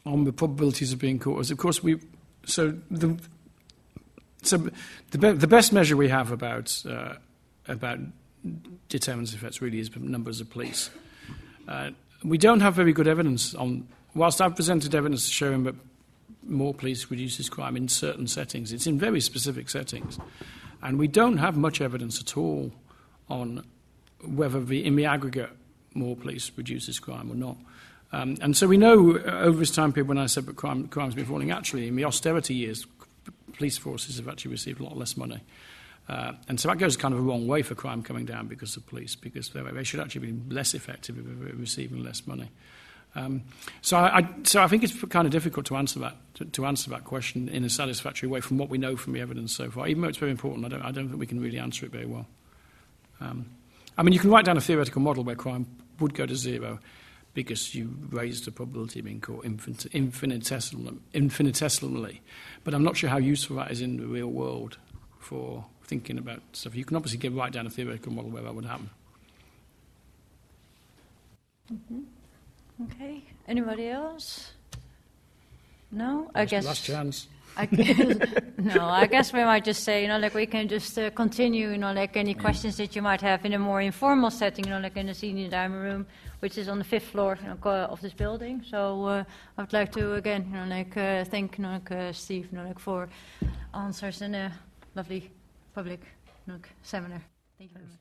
on the probabilities of being caught is, of course, we. So the so the, be, the best measure we have about uh, about deterrence effects really is numbers of police. Uh, we don't have very good evidence on. Whilst I've presented evidence showing that more police reduces crime in certain settings, it's in very specific settings. And we don't have much evidence at all on whether the, in the aggregate more police reduces crime or not. Um, and so we know over this time period when I said that crime, crime's been falling, actually in the austerity years, police forces have actually received a lot less money. Uh, and so that goes kind of a wrong way for crime coming down because of police, because they should actually be less effective if they're receiving less money. Um, so, I, so I think it's kind of difficult to answer that to, to, answer that question in a satisfactory way from what we know from the evidence so far. Even though it's very important, I don't, I don't think we can really answer it very well. Um, I mean, you can write down a theoretical model where crime would go to zero because you raise the probability of being caught infinitesimally, infinitesimally. But I'm not sure how useful that is in the real world for thinking about stuff. You can obviously get write down a theoretical model where that would happen. Mm-hmm. Okay. Anybody else? No? I guess. Last chance. I guess, no, I guess we might just say, you know, like we can just uh, continue, you know, like any questions that you might have in a more informal setting, you know, like in the senior dining room, which is on the fifth floor you know, of this building. So uh, I would like to again, you know, like uh, thank, you know, like, uh, Steve, you know, like for answers in a lovely public you know, like, seminar. Thank you very much.